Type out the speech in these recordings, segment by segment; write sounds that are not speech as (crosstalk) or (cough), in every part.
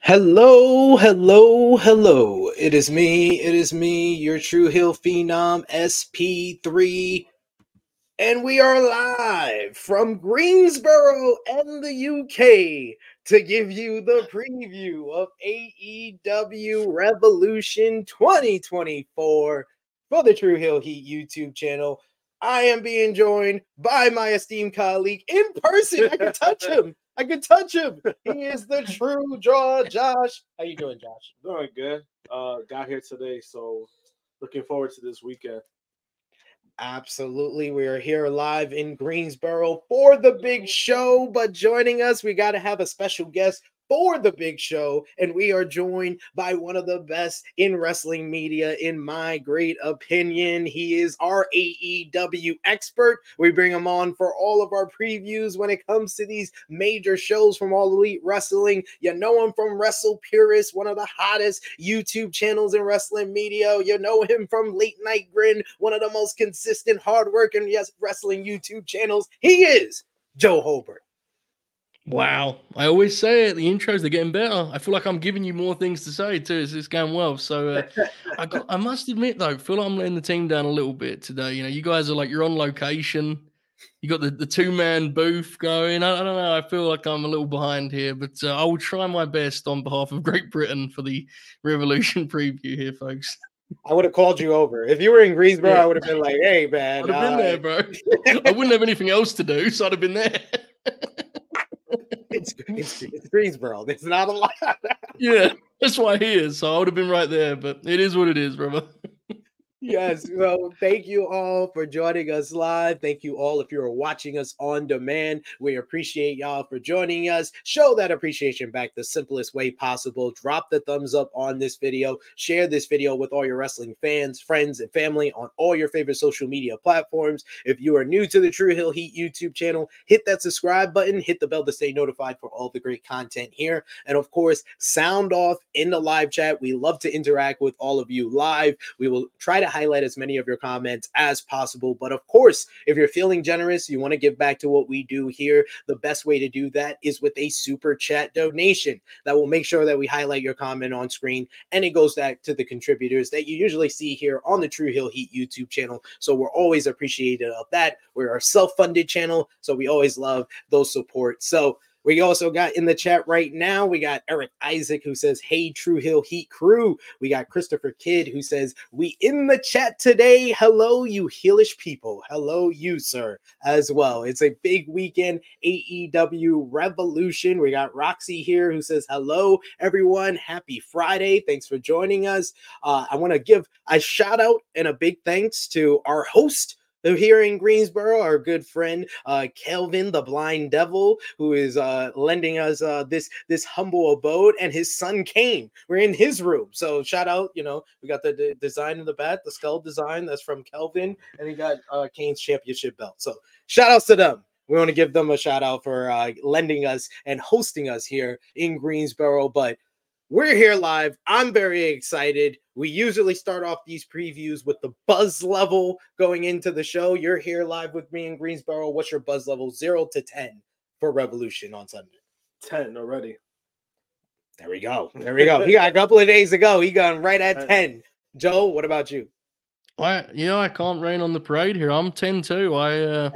Hello, hello, hello. It is me, it is me, your Tru Heel Phenom SP3. And we are live from Greensboro and the UK to give you the preview of AEW Revolution 2024 for the Tru Heel Heat YouTube channel. I am being joined by my esteemed colleague in person. I can touch him. (laughs) I can touch him. He (laughs) is the true draw, Josh. How you doing, Josh? Doing good. Uh, got here today, so looking forward to this weekend. Absolutely. We are here live in Greensboro for the big show, but joining us, we got to have a special guest for the big show. And we are joined by one of the best in wrestling media, in my great opinion. He is our AEW expert. We bring him on for all of our previews when it comes to these major shows from All Elite Wrestling. You know him from Wrestle Purist, one of the hottest YouTube channels in wrestling media. You know him from Late Night Grin, one of the most consistent, hardworking yes, wrestling YouTube channels. He is Joe Hulbert. Wow. I always say it, the intros are getting better. I feel like I'm giving you more things to say too. It's, it's going well. So uh, I got I must admit though, I feel like I'm letting the team down a little bit today. You know, you guys are like you're on location. You got the, the two man booth going. I, I, don't know. I feel like I'm a little behind here, but uh, I will try my best on behalf of Great Britain for the Revolution (laughs) preview here, folks. I would have called you over. If you were in Greensboro, yeah. I would have been like, hey, man. I'd have uh, been there, bro. I wouldn't have anything else to do, so I'd have been there (laughs) it's, it's, it's Greensboro. It's not a lot. yeah, that's why he is. So I would have been right there, but it is what it is, brother yes. Well, thank you all for joining us live. Thank you all if you're watching us on demand. We appreciate y'all for joining us. Show that appreciation back the simplest way possible. Drop the thumbs up on this video. Share this video with all your wrestling fans, friends, and family on all your favorite social media platforms. If you are new to the Tru Heel Heat YouTube channel, hit that subscribe button, hit the bell to stay notified for all the great content here. And of course, sound off in the live chat. We love to interact with all of you live. We will try to highlight as many of your comments as possible. But of course, if you're feeling generous, you want to give back to what we do here, the best way to do that is with a super chat donation that will make sure that we highlight your comment on screen and it goes back to the contributors that you usually see here on the Tru Heel Heat YouTube channel. So we're always appreciative of that. We're a self funded channel, so we always love those support. So we also got in the chat right now, we got Eric Isaac who says, Hey, Tru Heel Heat crew. We got Christopher Kidd who says, We in the chat today. Hello, you heelish people. Hello, you, sir, as well. It's a big weekend AEW revolution. We got Roxy here who says, Hello, everyone. Happy Friday. Thanks for joining us. Uh, I want to give a shout out and a big thanks to our host here in Greensboro, our good friend uh, Kelvin, the blind devil, who is uh, lending us uh, this this humble abode, and his son Kane. We're in his room, so shout out. You know, we got the, the design in the back, the skull design that's from Kelvin, and he got uh, Kane's championship belt. So shout outs to them. We want to give them a shout out for uh, lending us and hosting us here in Greensboro, but we're here live. I'm very excited. We usually start off these previews with the buzz level going into the show. You're here live with me in Greensboro. What's your buzz level? Zero to 10 for Revolution on Sunday. 10 already. There we go. There we go. He got a couple of days ago. He got right at 10. Joe, what about you? I yeah, I can't rain on the parade here. I'm 10 too. I uh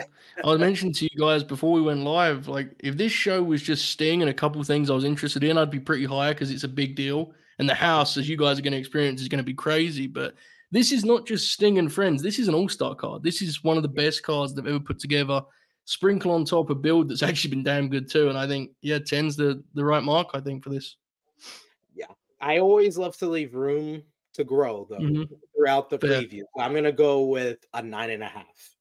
I mentioned to you guys before we went live, like if this show was just Sting and a couple things I was interested in, I'd be pretty high because it's a big deal. And the house, as you guys are going to experience, is going to be crazy. But this is not just Sting and friends. This is an all-star card. This is one of the best cards they've ever put together. Sprinkle on top a build that's (laughs) actually been damn good too. And I think, yeah, 10's the the right mark, I think, for this. Yeah. I always love to leave room to grow though mm-hmm. throughout the preview. I'm gonna go with a nine and a half.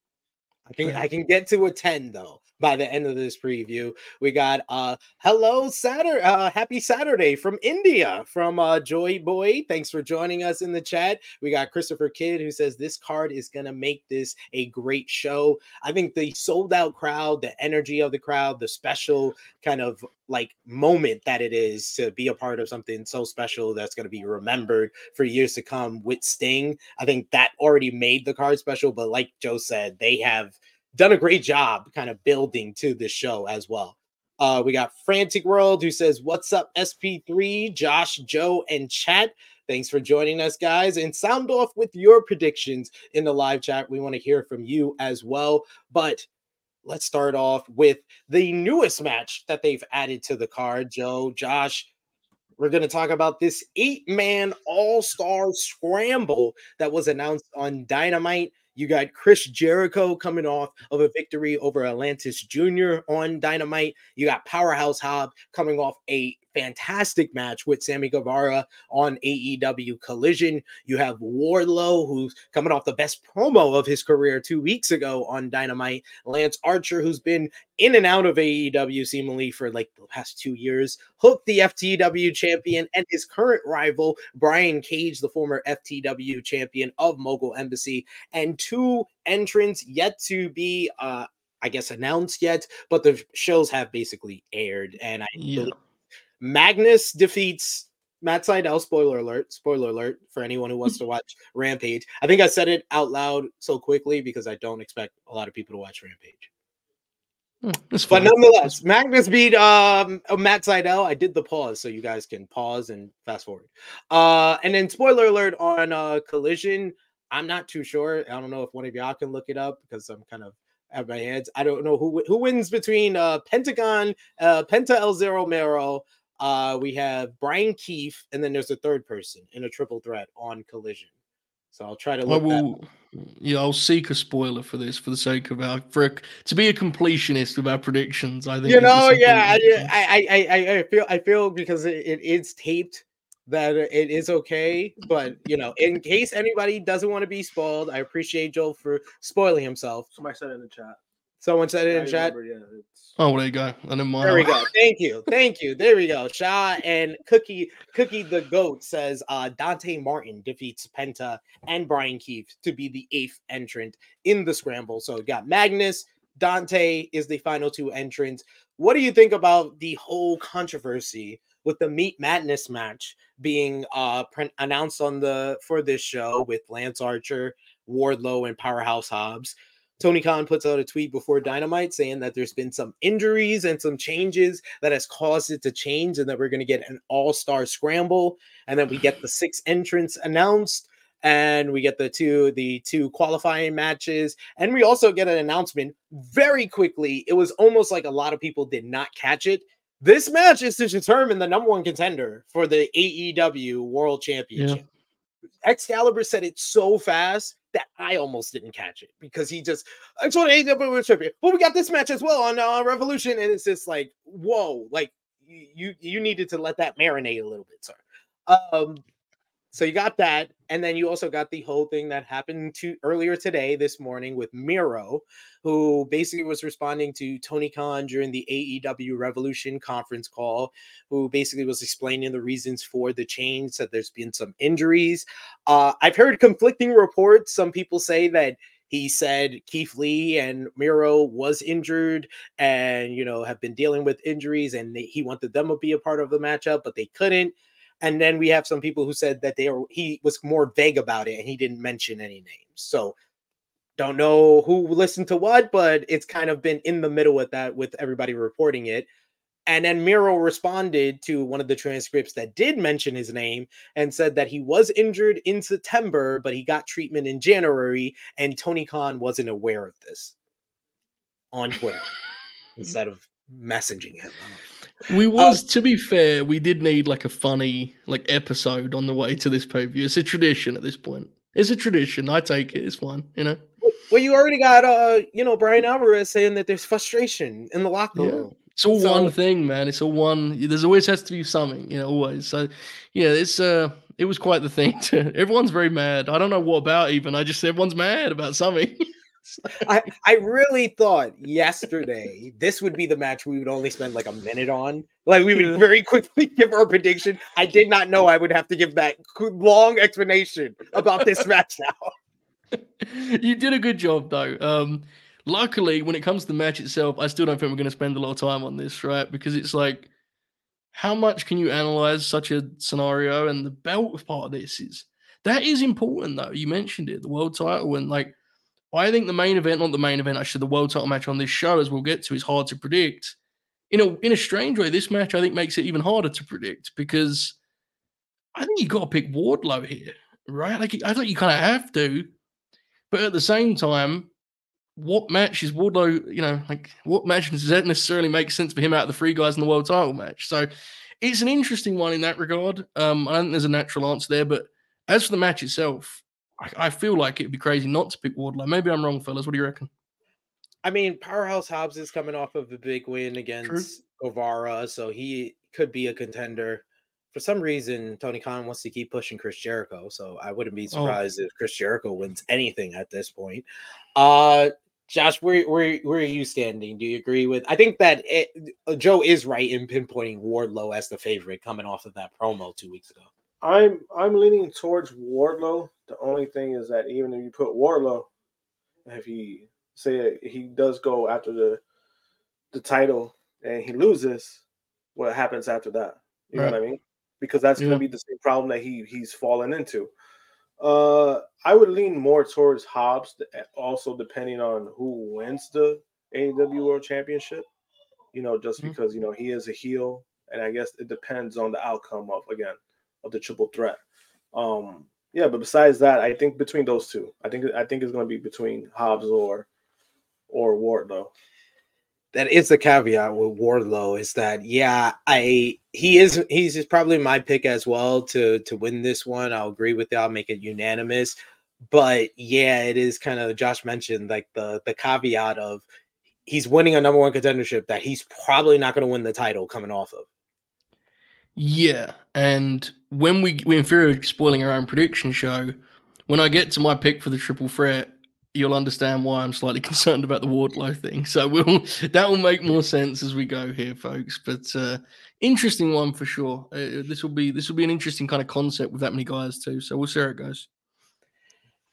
I can I can get to a 10 though by the end of this preview. We got uh hello Saturday uh happy Saturday from India from uh Joy Boy. Thanks for joining us in the chat. We got Christopher Kidd who says this card is to make this a great show. I think the sold out crowd, the energy of the crowd, the special kind of like moment that it is to be a part of something so special that's going to be remembered for years to come with Sting. I think that already made the card special, but like Joe said, they have done a great job kind of building to this show as well. Uh, we got Frantic World who says, What's up, SP3, Josh, Joe, and chat? Thanks for joining us, guys. And sound off with your predictions in the live chat. We want to hear from you as well. But let's start off with the newest match that they've added to the card. Joe, Josh, we're going to talk about this eight man all star scramble that was announced on Dynamite. You got Chris Jericho coming off of a victory over Atlantis Jr. on Dynamite. You got Powerhouse Hobb coming off a fantastic match with Sammy Guevara on AEW Collision. You have Wardlow, who's coming off the best promo of his career two weeks ago on Dynamite. Lance Archer, who's been in and out of AEW seemingly for like the past two years. Hook, the FTW champion, and his current rival, Brian Cage, the former FTW champion of Mogul Embassy, and two entrants yet to be uh I guess announced yet, but the shows have basically aired, and I yeah. Magnus defeats Matt Sydal. Spoiler alert! Spoiler alert for anyone who wants to (laughs) watch Rampage. I think I said it out loud so quickly because I don't expect a lot of people to watch Rampage. Hmm, but nonetheless, Magnus beat um, Matt Sydal. I did the pause so you guys can pause and fast forward. Uh, and then spoiler alert on uh, Collision. I'm not too sure. I don't know if one of y'all can look it up because I'm kind of at my heads. I don't know who who wins between uh, Pentagon, uh, Penta El Zero Miedo, uh, we have Bryan Keith, and then there's a third person in a triple threat on Collision. So I'll try to look. I will, yeah, I'll seek a spoiler for this for the sake of our for a, to be a completionist of our predictions. I think you know, yeah, I, I, I, I feel I feel because it, it is taped that it is okay, but you know, in case anybody doesn't want to be spoiled, I appreciate Joel for spoiling himself. Somebody said it in the chat. Someone said it in chat. Remember, yeah, oh, there you go. I didn't mind. There we go. Thank you. Thank you. There we go. Shaw and Cookie Cookie the Goat says uh, Dante Martin defeats Penta and Bryan Keith to be the eighth entrant in the scramble. So we got Magnus, Dante is the final two entrants. What do you think about the whole controversy with the Meat Madness match being uh pre- announced on the for this show with Lance Archer, Wardlow, and Powerhouse Hobbs? Tony Khan puts out a tweet before Dynamite saying that there's been some injuries and some changes that has caused it to change, and that we're going to get an all star scramble. And then we get the six entrants announced, and we get the two the two qualifying matches, and we also get an announcement very quickly. It was almost like a lot of people did not catch it. This match is to determine the number one contender for the AEW World Championship. Yeah. Excalibur said it so fast that I almost didn't catch it because he just I told AEW champion. Well, we got this match as well on uh, Revolution, and it's just like, whoa, like you you needed to let that marinate a little bit, sir. Um, so you got that, and then you also got the whole thing that happened to earlier today, this morning with Miro, who basically was responding to Tony Khan during the AEW Revolution conference call, who basically was explaining the reasons for the change. That there's been some injuries. Uh, I've heard conflicting reports. Some people say that he said Keith Lee and Miro was injured and you know have been dealing with injuries, and they, he wanted them to be a part of the matchup, but they couldn't. And then we have some people who said that they were he was more vague about it and he didn't mention any names. So don't know who listened to what, but it's kind of been in the middle with that with everybody reporting it. And then Miro responded to one of the transcripts that did mention his name and said that he was injured in September, but he got treatment in January, and Tony Khan wasn't aware of this on Twitter (laughs) instead of messaging him. We uh, was, uh, to be fair, we did need like a funny like episode on the way to this pay view. It's a tradition at this point. It's a tradition. I take it. It's fun, you know. Well, you already got uh, you know, Bryan Alvarez saying that there's frustration in the locker room. Yeah. It's all so, one thing, man. It's all one. There's always has to be something, you know. Always. So, yeah, it's uh, it was quite the thing. (laughs) To everyone's very mad. I don't know what about even. I just everyone's mad about something. (laughs) (laughs) I, I really thought yesterday this would be the match we would only spend like a minute on. Like we would very quickly (laughs) give our prediction. I did not know I would have to give that long explanation about this (laughs) match now. you did a good job though. Um, luckily, when it comes to the match itself, I still don't think we're going to spend a lot of time on this, right? Because it's like, how much can you analyze such a scenario? And the belt part of this is that is important though. You mentioned it, the world title, and like I think the main event, not the main event, actually, the world title match on this show, as we'll get to, is hard to predict. in a in a strange way, this match I think makes it even harder to predict because I think you got to pick Wardlow here, right? Like I thought you kind of have to, but at the same time, what match is Wardlow? You know, like what match does that necessarily make sense for him out of the three guys in the world title match? So it's an interesting one in that regard. Um, I don't think there's a natural answer there, but as for the match itself, I, I feel like it'd be crazy not to pick Wardlow. Maybe I'm wrong, fellas. What do you reckon? I mean, Powerhouse Hobbs is coming off of a big win against Guevara, so he could be a contender. For some reason, Tony Khan wants to keep pushing Chris Jericho, so I wouldn't be Oh. surprised if Chris Jericho wins anything at this point. Uh Josh, where where where are you standing? Do you agree with? I think that it, uh, Joe is right in pinpointing Wardlow as the favorite coming off of that promo two weeks ago. I'm I'm leaning towards Wardlow. The only thing is that even if you put Warlow, if he say he does go after the the title and he loses, what happens after that? You know what I mean? Because that's Yeah. gonna be the same problem that he he's fallen into. Uh, I would lean more towards Hobbs, also depending on who wins the AEW World Championship. You know, just Mhm. because you know he is a heel, and I guess it depends on the outcome of again of the triple threat. Um, yeah, but besides that, I think between those two, I think I think it's going to be between Hobbs or or Wardlow. that is the caveat with Wardlow is that yeah, I he is he's probably my pick as well to to win this one. I'll agree with that. I'll make it unanimous. But yeah, it is kind of Josh mentioned like the the caveat of he's winning a number one contendership that he's probably not going to win the title coming off of. Yeah, and when we when we're spoiling our own prediction show, when I get to my pick for the triple threat, you'll understand why I'm slightly (laughs) concerned about the Wardlow thing. So we'll (laughs) that will make more sense as we go here, folks. But uh, interesting one for sure. Uh, this will be this will be an interesting kind of concept with that many guys too. So we'll see how it goes.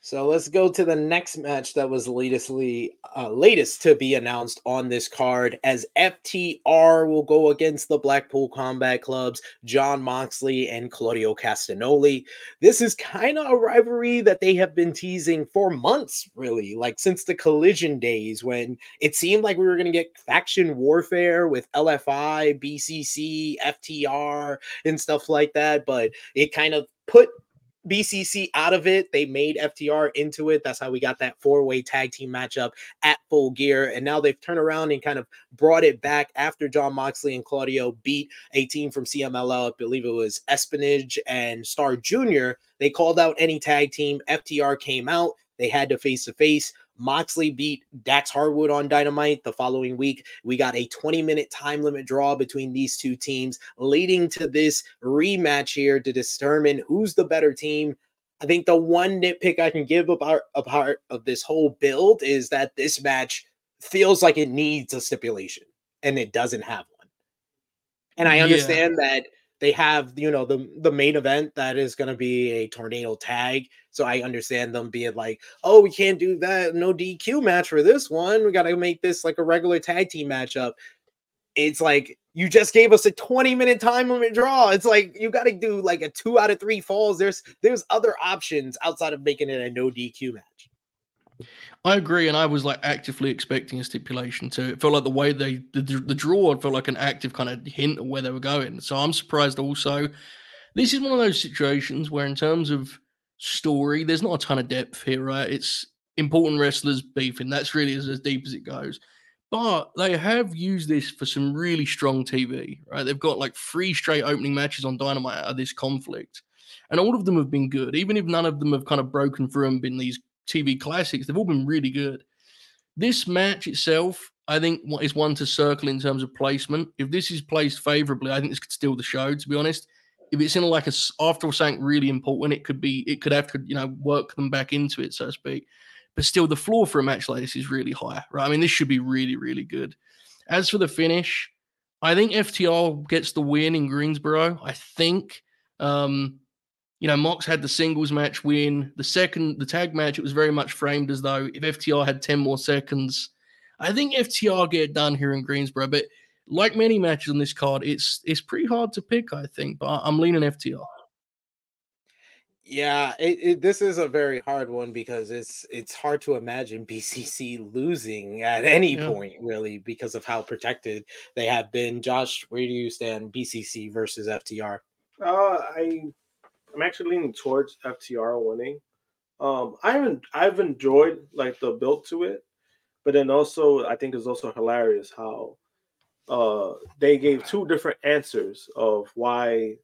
So let's go to the next match that was latestly uh, latest to be announced on this card as FTR will go against the Blackpool Combat Clubs, Jon Moxley and Claudio Castagnoli. This is kind of a rivalry that they have been teasing for months, really, like since the Collision days when it seemed like we were going to get faction warfare with LFI, BCC, FTR, and stuff like that, but it kind of put BCC out of it. They made FTR into it. That's how we got that four way tag team matchup at full gear. And now they've turned around and kind of brought it back after Jon Moxley and Claudio beat a team from CMLL. I believe it was Espionage and Star Jr. They called out any tag team. FTR came out. They had to face to face. Moxley beat Dax Harwood on Dynamite the following week. We got a 20 minute time limit draw between these two teams, leading to this rematch here to determine who's the better team. I think the one nitpick I can give about a part of this whole build is that this match feels like it needs a stipulation and it doesn't have one. And I Yeah. understand that they have, you know, the the main event that is going to be a tornado tag. So I understand them being like, "Oh, we can't do that no DQ match for this one. We got to make this like a regular tag team matchup." It's like you just gave us a 20 minute time limit draw. It's like you got to do like a 2 out of 3 falls. There's there's other options outside of making it a no DQ match. I agree, and I was like actively expecting a stipulation too. It felt like the way they the, the draw felt like an active kind of hint of where they were going. So I'm surprised also. This is one of those situations where, in terms of story, there's not a ton of depth here, right? It's important wrestlers beefing. That's really as, as deep as it goes. But they have used this for some really strong TV, right? They've got like three straight opening matches on Dynamite out of this conflict. And all of them have been good, even if none of them have kind of broken through and been these TV classics. They've all been really good. This match itself, I think, is one to circle in terms of placement. If this is placed favorably, I think this could steal the show. To be honest, if it's in like a after something really important, it could be it could have to you know work them back into it, so to speak. But still, the floor for a match like this is really high, right? I mean, this should be really, really good. As for the finish, I think FTR gets the win in Greensboro. I think. Um, you know, Mox had the singles match win. The second, the tag match, it was very much framed as though if FTR had 10 more seconds, I think FTR get it done here in Greensboro. But like many matches on this card, it's it's pretty hard to pick, I think. But I'm leaning FTR. Yeah, it, it, this is a very hard one because it's it's hard to imagine (laughs) BCC losing at any yeah. point, really, because of how protected they have been. Josh, where do you stand, BCC versus FTR? Uh, I I'm actually leaning towards FTR winning. Um, I haven't I've enjoyed like the build to it, but then also I think it's also hilarious how uh they gave two different answers of why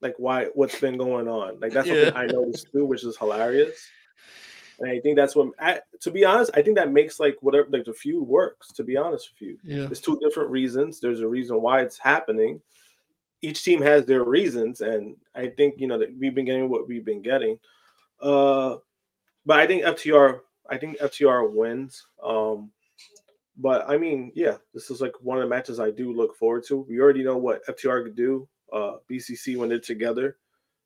like why what's been going on. Like that's yeah. something I noticed too, which is hilarious. And I think that's what, I, to be honest, I think that makes like whatever like the feud works. To be honest with you, yeah, there's two different reasons. There's a reason why it's happening. Each team has their reasons, and I think you know that we've been getting what we've been getting. Uh, but I think FTR, I think FTR wins. Um, but I mean, yeah, this is like one of the matches I do look forward to. We already know what FTR could do uh, BCC when they're together.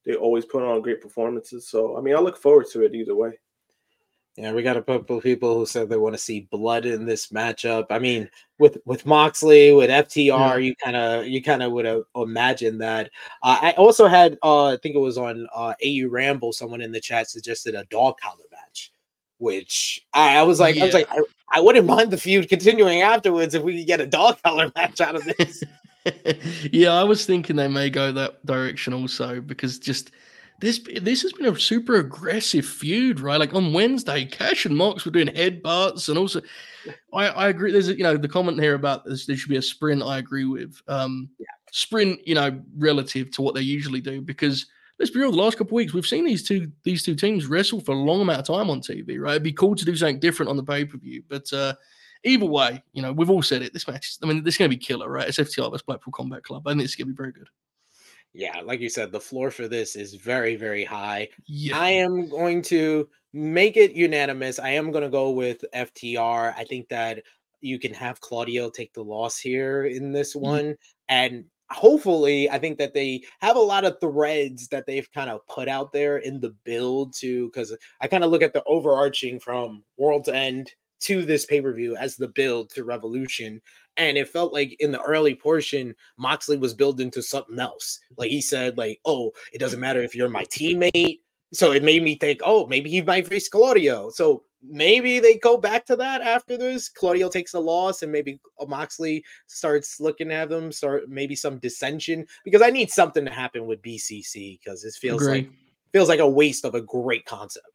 They always put on great performances. So, I mean, I look forward to it either way. Yeah, we got a couple of people who said they want to see blood in this matchup. I mean, with with Moxley, with FTR, yeah. you kind of you kind of would have imagined that. Uh, I also had, uh, I think it was on uh, AU Ramble, someone in the chat suggested a dog collar match, which I, I was like, yeah. I was like, I, I, wouldn't mind the feud continuing afterwards if we could get a dog (laughs) collar match out of this. (laughs) yeah, I was thinking they may go that direction also because just this this has been a super aggressive feud, right? Like on Wednesday, Cash and Mox were doing headbutts, and also I, I agree. There's a, you know the comment here about this. There should be a sprint. I agree with um, yeah. sprint. You know, relative to what they usually do, because let's be real. The last couple weeks, we've seen these two these two teams wrestle for a long amount of time on TV. Right? It'd be cool to do something different on the pay per view, but. uh either way, you know, we've all said it. This match, is, I mean, this is going to be killer, right? It's FTR vs Blackpool Combat Club. I think it's going to be very good. Yeah, like you said, the floor for this is very, very high. Yeah. I am going to make it unanimous. I am going to go with FTR. I think that you can have Claudio take the loss here in this one. Mm-hmm. And hopefully i think that they have a lot of threads that they've kind of put out there in the build too, because i kind of look at the overarching from world's end to this pay per view as the build to Revolution. And it felt like in the early portion, Moxley was built into something else. Like he said, like, oh, it doesn't matter if you're my teammate. So it made me think, oh, maybe he might face Claudio. So maybe they go back to that after this. Claudio takes a loss, and maybe uh, Moxley starts looking at them, start maybe some dissension because I need something to happen with BCC because this feels like feels like a waste of a great concept.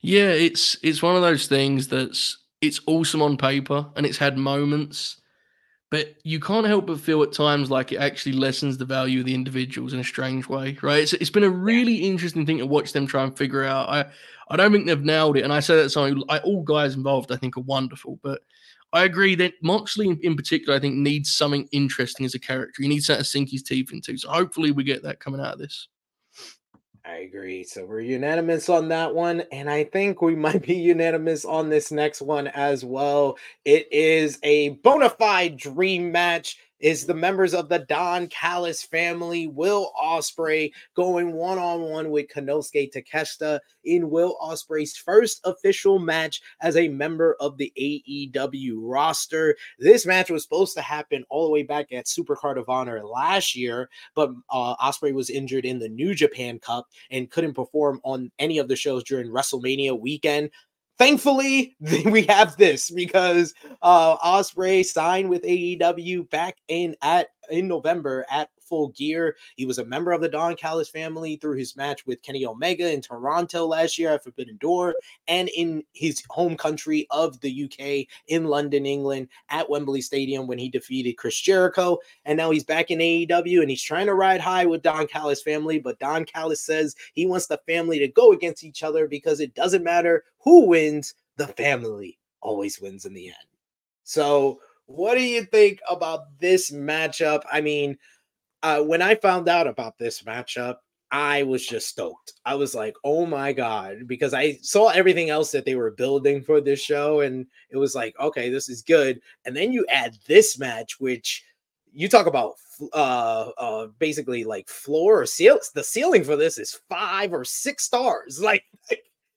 Yeah, it's it's one of those things that's it's awesome on paper and it's had moments, but you can't help but feel at times like it actually lessens the value of the individuals in a strange way, right? It's, it's been a really interesting thing to watch them try and figure out. I I don't think they've nailed it, and I say that something I, all guys involved I think are wonderful, but I agree that Moxley in, in particular I think needs something interesting as a character. He needs something to sink his teeth into. So hopefully we get that coming out of this. I agree. So we're unanimous on that one. And I think we might be unanimous on this next one as well. It is a bona fide dream match is the members of the Don Callis family, Will Ospreay, going one on one with Konosuke Takeshita in Will Ospreay's first official match as a member of the AEW roster. This match was supposed to happen all the way back at Supercard of Honor last year, but uh, Ospreay was injured in the New Japan Cup and couldn't perform on any of the shows during WrestleMania weekend thankfully (laughs) we have this because uh Ospreay signed with AEW back in at in November at full gear. He was a member of the Don Callis family through his match with Kenny Omega in Toronto last year at Forbidden Door and in his home country of the UK in London, England at Wembley Stadium when he defeated Chris Jericho. And now he's back in AEW and he's trying to ride high with Don Callis family. But Don Callis says he wants the family to go against each other because it doesn't matter who wins, the family always wins in the end. So, what do you think about this matchup? I mean, uh, when I found out about this matchup, I was just stoked. I was like, oh my God, because I saw everything else that they were building for this show, and it was like, okay, this is good. And then you add this match, which you talk about uh uh basically like floor or seal the ceiling for this is five or six stars (laughs) like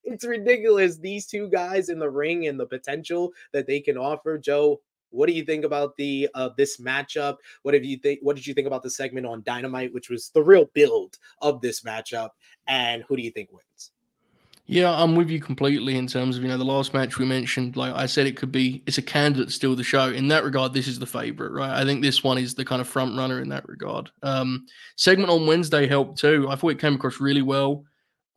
it's ridiculous these two guys in the ring and the potential that they can offer joe What do you think about the uh, this matchup? What have you think? What did you think about the segment on Dynamite, which was the real build of this matchup? And who do you think wins? Yeah, I'm with you completely in terms of you know the last match we mentioned. Like I said, it could be it's a candidate steal the show. In that regard, this is the favorite, right? I think this one is the kind of front runner in that regard. Um, segment on Wednesday helped too. I thought it came across really well.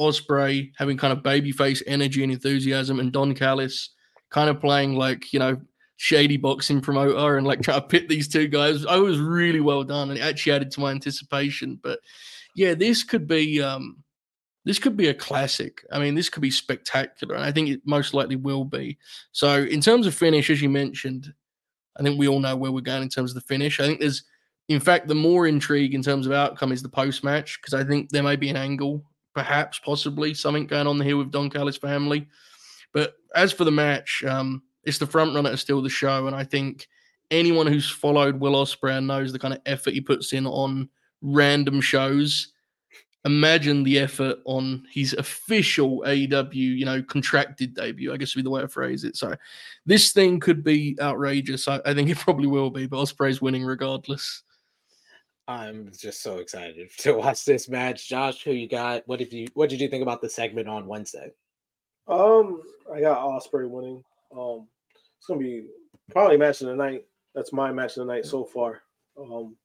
Ospreay having kind of babyface energy and enthusiasm, and Don Callis kind of playing like you know shady boxing promoter and like trying to pit these two guys. I was really well done and it actually added to my anticipation. But yeah, this could be um this could be a classic. I mean, this could be spectacular, and I think it most likely will be. So, in terms of finish, as you mentioned, I think we all know where we're going in terms of the finish. I think there's, in fact, the more intrigue in terms of outcome is the post match because I think there may be an angle, perhaps, possibly something going on here with Don Callis' family. But as for the match, um, it's the front runner to steal the show, and I think anyone who's followed Will Ospreay knows the kind of effort he puts in on random shows imagine the effort on his official AEW, you know, contracted debut, I guess would be the way to phrase it. So this thing could be outrageous. I, I think it probably will be, but Ospreay's winning regardless. I'm just so excited (laughs) to watch this match. Josh, who you got? What did you what did you think about the segment on Wednesday? Um, I got Ospreay winning. Um, it's gonna be probably match of the night. That's my match of the night so far. Um,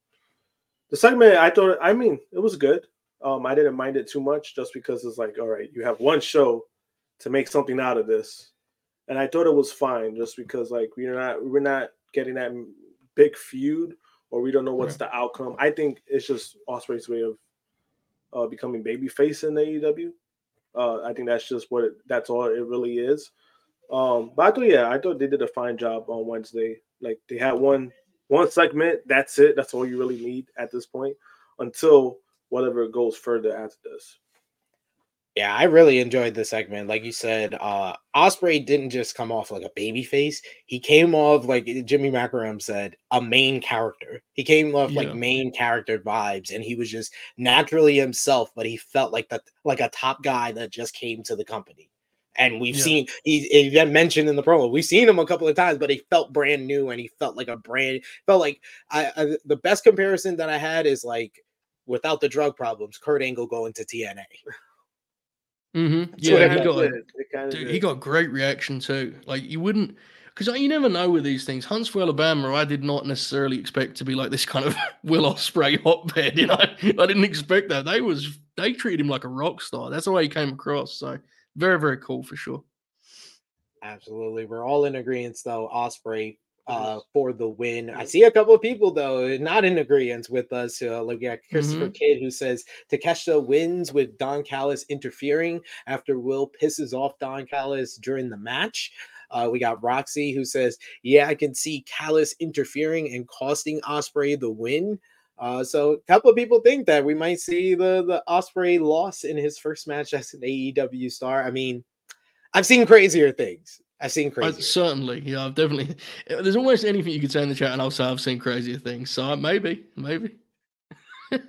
the segment I thought, I mean, it was good. Um, I didn't mind it too much just because it's like, all right, you have one show to make something out of this, and I thought it was fine just because like we're not we're not getting that big feud or we don't know what's the outcome. I think it's just Ospreay's way of uh, becoming babyface in AEW. Uh, I think that's just what it, that's all it really is. Um, but I thought, yeah, I thought they did a fine job on Wednesday. Like they had one one segment. That's it. That's all you really need at this point until whatever goes further after this. Yeah, I really enjoyed the segment. Like you said, uh Ospreay didn't just come off like a baby face. He came off like Jimmy Macaram said, a main character. He came off yeah. like main character vibes, and he was just naturally himself, but he felt like that like a top guy that just came to the company. And we've yeah. seen he, he then mentioned in the promo, we've seen him a couple of times, but he felt brand new and he felt like a brand felt like I, I the best comparison that I had is like without the drug problems, Kurt Angle going to TNA. Mm-hmm. Yeah, he got, dude, he got great reaction too. Like you wouldn't, because you never know with these things. Huntsville, Alabama, I did not necessarily expect to be like this kind of (laughs) Will Ospreay hotbed. You know, (laughs) I didn't expect that. They was they treated him like a rock star. That's the way he came across. So very very cool for sure. Absolutely, we're all in agreement though. Ospreay uh, for the win. I see a couple of people though not in agreement with us. Uh, like yeah, Christopher mm-hmm. Kidd who says Takeshita wins with Don Callis interfering after Will pisses off Don Callis during the match. Uh, we got Roxy who says, "Yeah, I can see Callis interfering and costing Ospreay the win." Uh, so a couple of people think that we might see the the Ospreay loss in his first match (laughs) as an AEW star. I mean, I've seen crazier things. I've seen crazy. certainly, yeah, I've definitely. There's almost anything you could say in the chat, and I'll say I've seen crazier things. So maybe, maybe.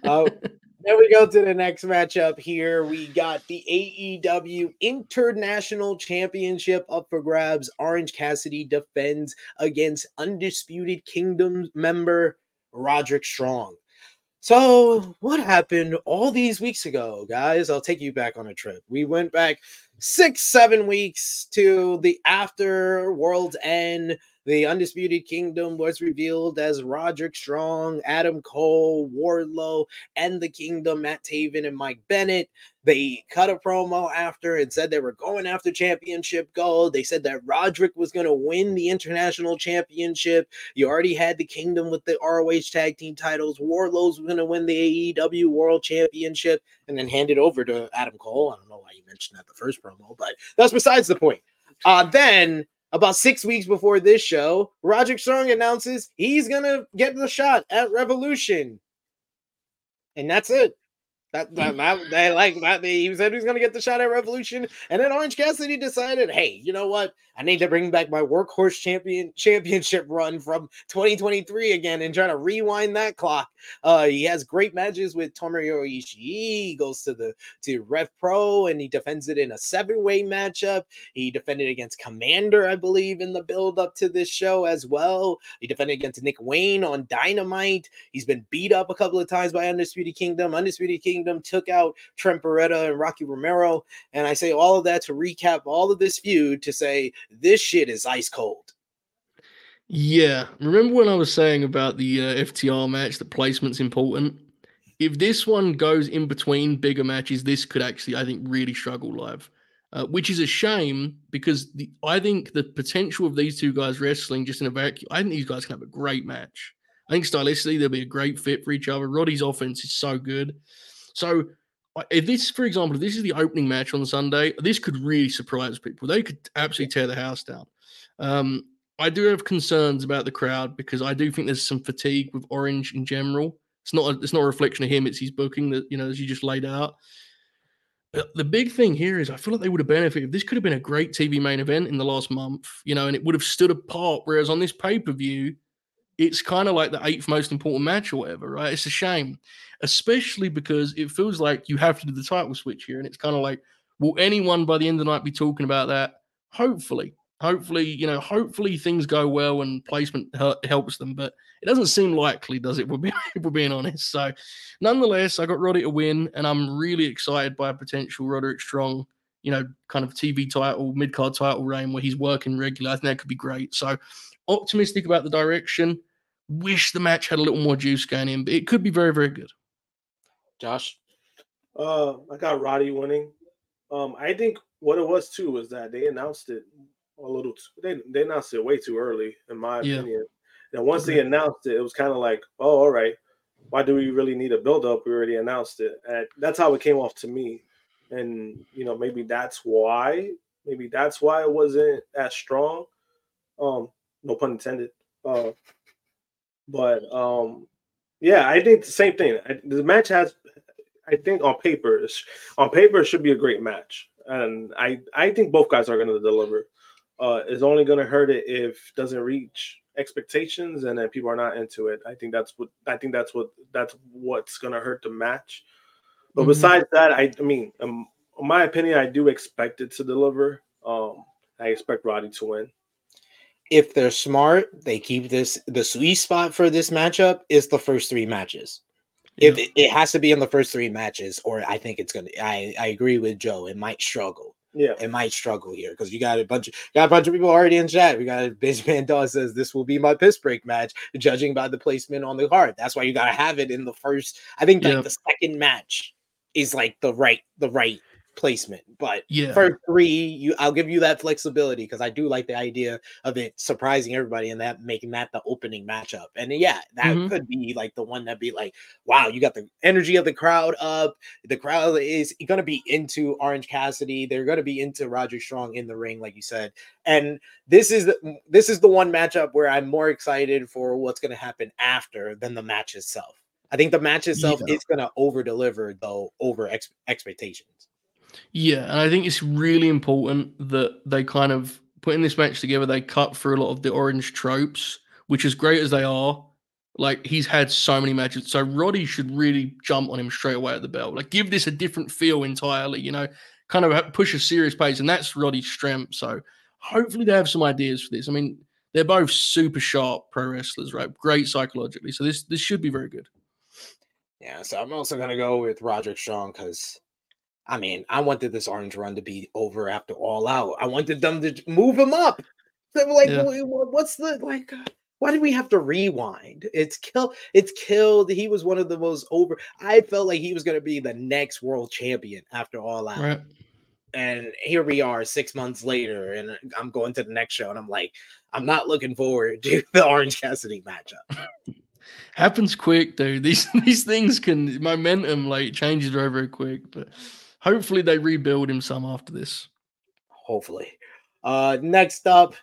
Oh, (laughs) then we go to the next matchup here. We got the AEW International Championship up for grabs. Orange Cassidy defends against Undisputed Kingdom member Roderick Strong. So, what happened all these weeks ago, guys? I'll take you back on a trip. We went back six, seven weeks to the after World's End the Undisputed Kingdom was revealed as Roderick Strong, Adam Cole, Wardlow, and the Kingdom, Matt Taven and Mike Bennett. They cut a promo after and said they were going after championship gold. They said that Roderick was going to win the international championship. You already had the Kingdom with the ROH tag team titles. Wardlow's was going to win the AEW World Championship and then hand it over to Adam Cole. I don't know why you mentioned that the first promo, but that's besides the point. Uh, then about six weeks before this show, Roderick Strong announces he's gonna get the shot at Revolution. And that's it. That, (laughs) that, that they like that. He said he was going to get the shot at Revolution, and then Orange Cassidy decided, hey, you know what? I need to bring back my workhorse champion championship run from 2023 again and try to rewind that clock. Uh, he has great matches with Tomohiro Ishii. He goes to the to Rev Pro and he defends it in a seven way matchup. He defended against Komander, I believe, in the build up to this show as well. He defended against Nick Wayne on Dynamite. He's been beat up a couple of times by Undisputed Kingdom. Undisputed Kingdom took out Trent Beretta and Rocky Romero. And I say all of that to recap all of this feud to say this shit is ice cold. Yeah. Remember when I was saying about the uh, FTR match, the placement's important? If this one goes in between bigger matches, this could actually, I think, really struggle live. Uh, which is a shame because the, I think the potential of these two guys wrestling just in a vacuum, I think these guys can have a great match. I think stylistically they'll be a great fit for each other. Roddy's offense is so good. So if this, for example, if this is the opening match on Sunday, this could really surprise people. They could absolutely tear the house down. Um, I do have concerns about the crowd because I do think there's some fatigue with Orange in general. It's not a, it's not a reflection of him; it's his booking that you know as you just laid out. But the big thing here is I feel like they would have benefited. This could have been a great TV main event in the last month, you know, and it would have stood apart. Whereas on this pay per view, it's kind of like the eighth most important match or whatever, right? It's a shame, especially because it feels like you have to do the title switch here. And it's kind of like, will anyone by the end of the night be talking about that? Hopefully, hopefully, you know, hopefully things go well and placement helps them. But it doesn't seem likely, does it? We're, (laughs) if we're being honest. So, nonetheless, I got Roddy to win, and I'm really excited by a potential Roderick Strong, you know, kind of TV title, mid card title reign where he's working regular. I think that could be great. So, optimistic about the direction wish the match had a little more juice going in, but it could be very, very good. Josh? Uh, I got Roddy winning. Um, I think what it was too was that they announced it a little. Too, they they announced it way too early, in my yeah. opinion. And once they announced it, it was kind of like, oh, all right. Why do we really need a build up? We already announced it, and that's how it came off to me. And you know, maybe that's why. Maybe that's why it wasn't as strong. Um, no pun intended. Uh, but um, yeah, I think the same thing. The match has, I think, on paper, on paper, it should be a great match, and I I think both guys are going to deliver. Uh, it's only going to hurt it if it doesn't reach expectations and then people are not into it. I think that's what I think that's what that's what's going to hurt the match. But mm-hmm. besides that, I, I mean, um, in my opinion, I do expect it to deliver. Um, I expect Roddy to win if they're smart, they keep this the sweet spot for this matchup is the first three matches. Yeah. If it, it, has to be in the first three matches, or I think it's gonna. I I agree with Joe. It might struggle. Yeah, it might struggle here because you got a bunch of got a bunch of people already in chat. We got Benjamin (laughs) Dawes says this will be my piss break match, judging by the placement on the card. That's why you got to have it in the first. I think like the second match is like the right the right placement. But yeah, for three, you I'll give you that flexibility because I do like the idea of it surprising everybody and that making that the opening matchup. And yeah, that mm-hmm. could be like the one that be like, wow, you got the energy of the crowd up. The crowd is gonna be into Orange Cassidy. They're gonna be into Roger Strong in the ring, like you said. And this is the this is the one matchup where I'm more excited for what's gonna happen after than the match itself. I think the match itself yeah. is going to over deliver though over ex- expectations. Yeah, and I think it's really important that they kind of putting this match together, they cut through a lot of the orange tropes, which as great as they are, like he's had so many matches. So Roddy should really jump on him straight away at the bell. Like give this a different feel entirely, you know, kind of push a serious pace. And that's Roddy's strength. So hopefully they have some ideas for this. I mean, they're both super sharp pro wrestlers, right? Great psychologically. So this this should be very good. Yeah, so I'm also gonna go with Roderick Strong because I mean, I wanted this orange run to be over after all out. I wanted them to move him up. So like, yeah. what's the like? Uh, why did we have to rewind? It's kill. It's killed. He was one of the most over. I felt like he was going to be the next world champion after all out. Right. And here we are, six months later, and I'm going to the next show, and I'm like, I'm not looking forward to (laughs) the Orange Cassidy matchup. (laughs) Happens quick, dude. These (laughs) these things can momentum like changes very very quick, but hopefully they rebuild him some after this. Hopefully. Uh next up,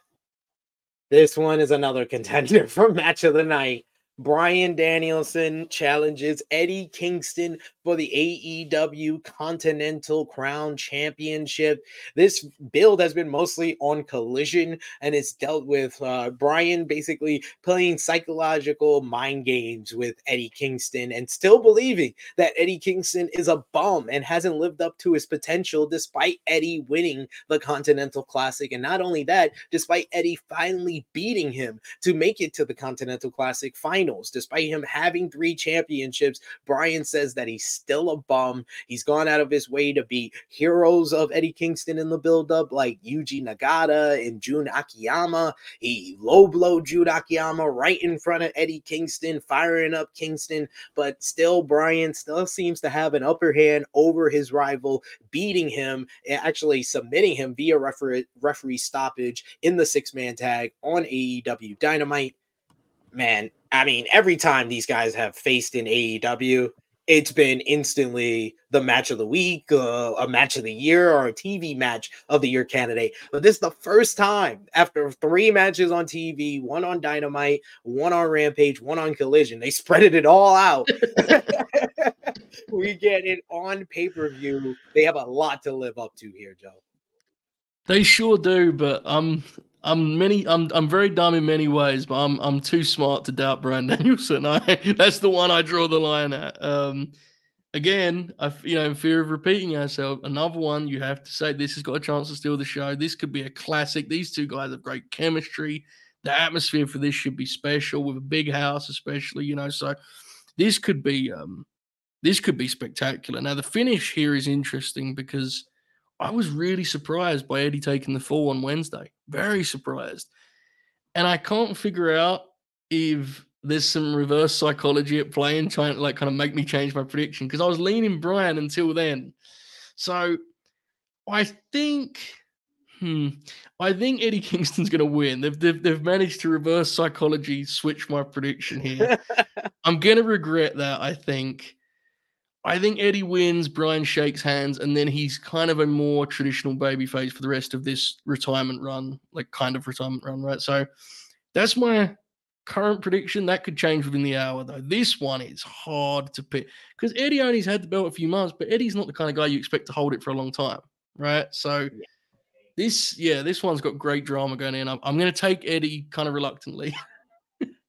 this one is another (laughs) contender for match of the night. Bryan Danielson challenges Eddie Kingston for the AEW Continental Crown Championship. This build has been mostly on collision and it's dealt with uh, Bryan basically playing psychological mind games with Eddie Kingston and still believing that Eddie Kingston is a bum and hasn't lived up to his potential despite Eddie winning the Continental Classic. And not only that, despite Eddie finally beating him to make it to the Continental Classic final finals. Despite him having three championships, Bryan says that he's still a bum. He's gone out of his way to be heroes of Eddie Kingston in the buildup, like Yuji Nagata and Jun Akiyama. He low blow Jun Akiyama right in front of Eddie Kingston, firing up Kingston. But still, Bryan still seems to have an upper hand over his rival, beating him, eh, actually submitting him via referee, referee stoppage in the six man tag on AEW Dynamite man, I mean, every time these guys have faced in AEW, it's been instantly the match of the week, uh, a match of the year, or a TV match of the year candidate. But this is the first time after three matches on TV one on Dynamite, one on Rampage, one on Collision. They (laughs) spreaded it all out. (laughs) we get it on pay per view. They have a lot to live up to here, Joe. They sure do, but um, I'm many. I'm I'm very dumb in many ways, but I'm I'm too smart to doubt Bryan Danielson. (laughs) I that's the one I draw the line at. Um, again, I you know in fear of repeating ourselves, another one you have to say this has got a chance to steal the show. This could be a classic. These two guys have great chemistry. The atmosphere for this should be special with a big house, especially you know. So this could be um this could be spectacular. Now the finish here is interesting because I was really surprised by Eddie taking the fall on Wednesday. Very surprised. And I can't figure out if there's some reverse psychology at play and trying to like kind of make me change my prediction because I was leaning Bryan until then. So I think hmm, I think Eddie (laughs) Kingston's gonna win. They've, they've they've managed to reverse psychology, switch my prediction here. (laughs) I'm gonna regret that, I think. I think Eddie wins, Bryan shakes hands, and then he's kind of a more traditional babyface for the rest of this retirement run, like kind of retirement run, right? So that's my current prediction. That could change within the hour, though. This one is hard to pick because Eddie only's had the belt a few months, but Eddie's not the kind of guy you expect to hold it for a long time, right? So this, yeah, this one's got great drama going in. I'm, I'm going to take Eddie kind of reluctantly. (laughs)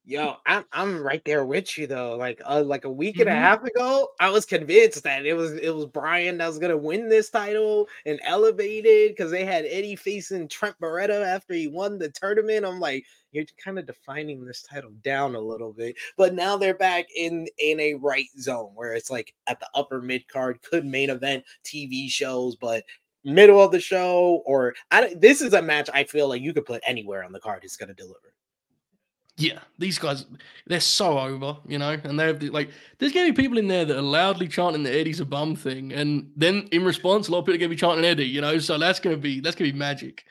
Yo, I'm I'm right there with you though. Like uh, like a week mm-hmm. and a mm-hmm. half ago, I was convinced that it was it was Bryan that was gonna win this title and elevated because they had Eddie facing Trent Beretta after he won the tournament. I'm like, you're kind of defining this title down a little bit, but now they're back in in a right zone where it's like at the upper mid card, could main event TV shows, but middle of the show or I this is a match I feel like you could put anywhere on the card. It's gonna deliver. Yeah, these guys, they're so over, you know, and they have the, like, there's gonna be people in there that are loudly chanting the Eddie's a bum thing, and then in response, a lot of people are gonna be chanting Eddie, you know, so that's gonna be that's gonna be magic.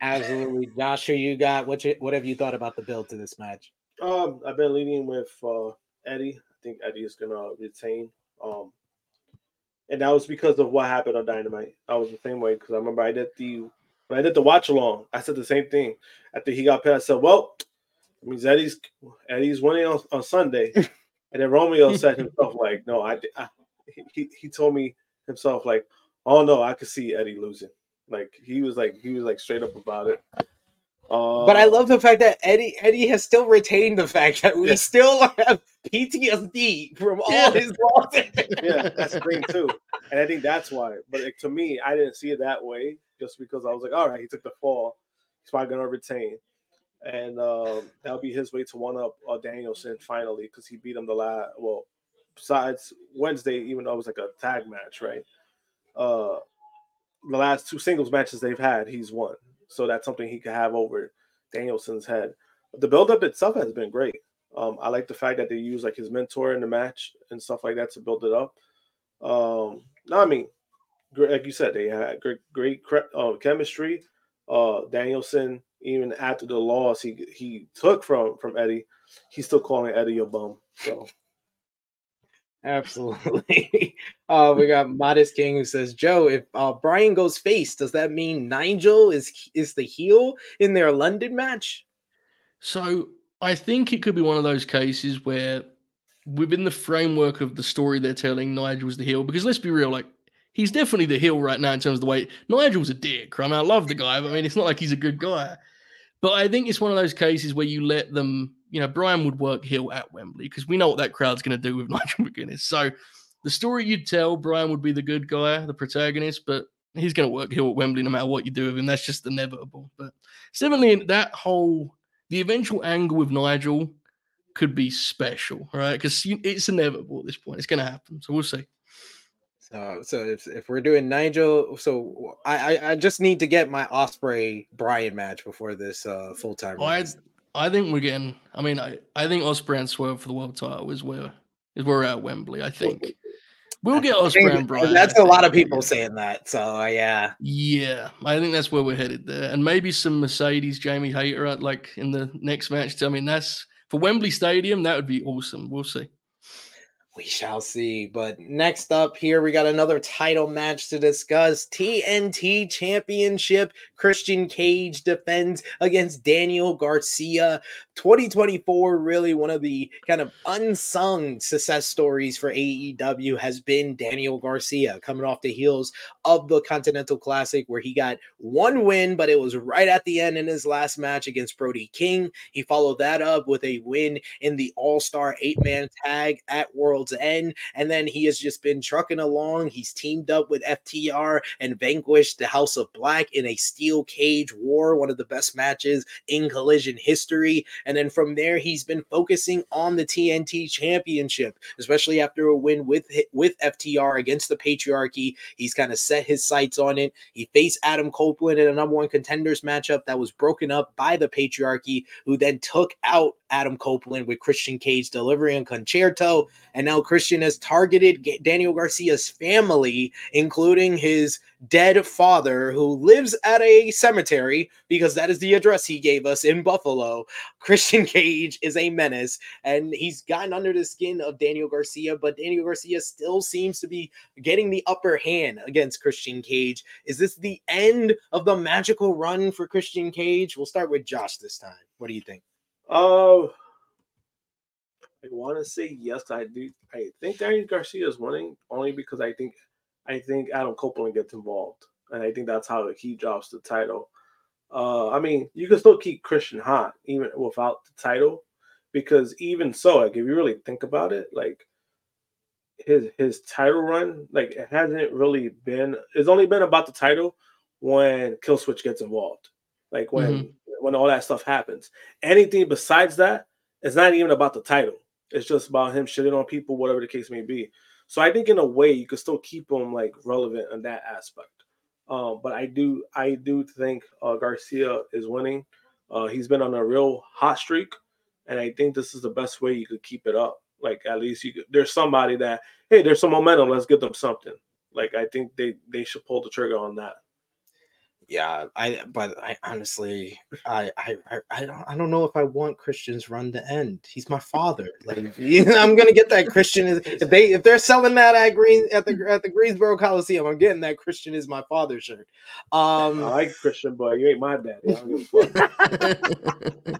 Absolutely, Joshua, you got what? You, what have you thought about the build to this match? Um, I've been leading with uh, Eddie. I think Eddie is gonna retain. Um, and that was because of what happened on Dynamite. I was the same way because I remember I did the when I did the watch along. I said the same thing. After he got past, I said, "Well, I mean, Eddie's Eddie's winning on, on Sunday, (laughs) and then Romeo (laughs) said himself like, "No, I, I he he told me himself like, oh no, I could see Eddie losing. Like he was like he was like straight up about it. Uh, but I love the fact that Eddie Eddie has still retained the fact that we yeah. still have PTSD from all yeah. his losses. yeah, that's the thing too, and I think that's why. But like, to me, I didn't see it that way, just because I was like, all right, he took the fall, he's probably gonna retain and uh, that'll be his way to one up uh, Danielson finally because he beat him the last. Well, besides Wednesday, even though it was like a tag match, right? Uh, the last two singles matches they've had, he's won. So that's something he could have over Danielson's head. The build-up itself has been great. Um, I like the fact that they use like his mentor in the match and stuff like that to build it up. Um, no, I mean, like you said, they had great, great uh, chemistry. Uh, Danielson even after the loss he he took from from Eddie, he's still calling Eddie a bum. So absolutely. (laughs) uh, we got Modest King who says, Joe, if uh, Bryan goes face, does that mean Nigel is is the heel in their London match? So I think it could be one of those cases where within the framework of the story they're telling, Nigel's the heel. Because let's be real, like he's definitely the heel right now in terms of the way Nigel's a dick. I mean, I love the guy, but I mean, it's not like he's a good guy. But I think it's one of those cases where you let them, you know, Bryan would work heel at Wembley because we know what that crowd's going to do with (laughs) Nigel McGuinness. So the story you'd tell, Bryan would be the good guy, the protagonist, but he's going to work heel at Wembley no matter what you do with him. That's just inevitable. But definitely that whole, the eventual angle with Nigel could be special, right? Because it's inevitable at this point. It's going to happen. So we'll see. So, so if, if we're doing Nigel, so I, I, I just need to get my Ospreay Bryan match before this uh full time. I I think we're getting. I mean, I, I think Ospreay and Swerve for the world title is where is where we're at Wembley. I think we'll get Ospreay and Bryan. That's a lot of people saying that. So uh, yeah, yeah, I think that's where we're headed there, and maybe some Mercedes Jamie Hayter at like in the next match. I mean, that's for Wembley Stadium. That would be awesome. We'll see. We shall see. But next up here, we got another title match to discuss. TNT Championship. Christian Cage defends against Daniel Garcia. 2024, really one of the kind of unsung success stories for AEW has been Daniel Garcia coming off the heels of the Continental Classic, where he got one win, but it was right at the end in his last match against Brody King. He followed that up with a win in the All Star eight man tag at World's End. And then he has just been trucking along. He's teamed up with FTR and vanquished the House of Black in a steel cage war, one of the best matches in collision history. And then from there, he's been focusing on the TNT championship, especially after a win with, with FTR against the patriarchy. He's kind of set his sights on it. He faced Adam Copeland in a number one contenders matchup that was broken up by the patriarchy, who then took out Adam Copeland with Christian Cage delivering a Con-Chair-To. And now Christian has targeted Daniel Garcia's family, including his dead father who lives at a cemetery because that is the address he gave us in Buffalo. Christian (laughs) Cage is a menace and he's gotten under the skin of Daniel Garcia, but Daniel Garcia still seems to be getting the upper hand against Christian Cage. Is this the end of the magical run for Christian Cage? We'll start with Josh this time. What do you think? Oh, uh, want to say yes. I do. I think Daniel Garcia is winning only because I think I think Adam Copeland gets involved, and I think that's how he drops the title. Uh, I mean, you can still keep Christian hot even without the title, because even so, like if you really think about it, like his his title run, like it hasn't really been. It's only been about the title when Killswitch gets involved, like when mm-hmm. when all that stuff happens. Anything besides that, it's not even about the title. It's just about him shitting on people, whatever the case may be. So I think in a way you could still keep him like relevant in that aspect. Um, but I do I do think uh, Garcia is winning. Uh, he's been on a real hot streak, and I think this is the best way you could keep it up. Like at least you could, there's somebody that hey, there's some momentum. Let's give them something. Like I think they they should pull the trigger on that yeah, I but I honestly I I I don't I don't know if I want Christian's run to end. He's my father. Like (laughs) I'm gonna get that Christian is if they if they're selling that at Green at the at the Greensboro Coliseum, I'm getting that Christian is my father shirt. Um I like Christian, but you ain't my daddy.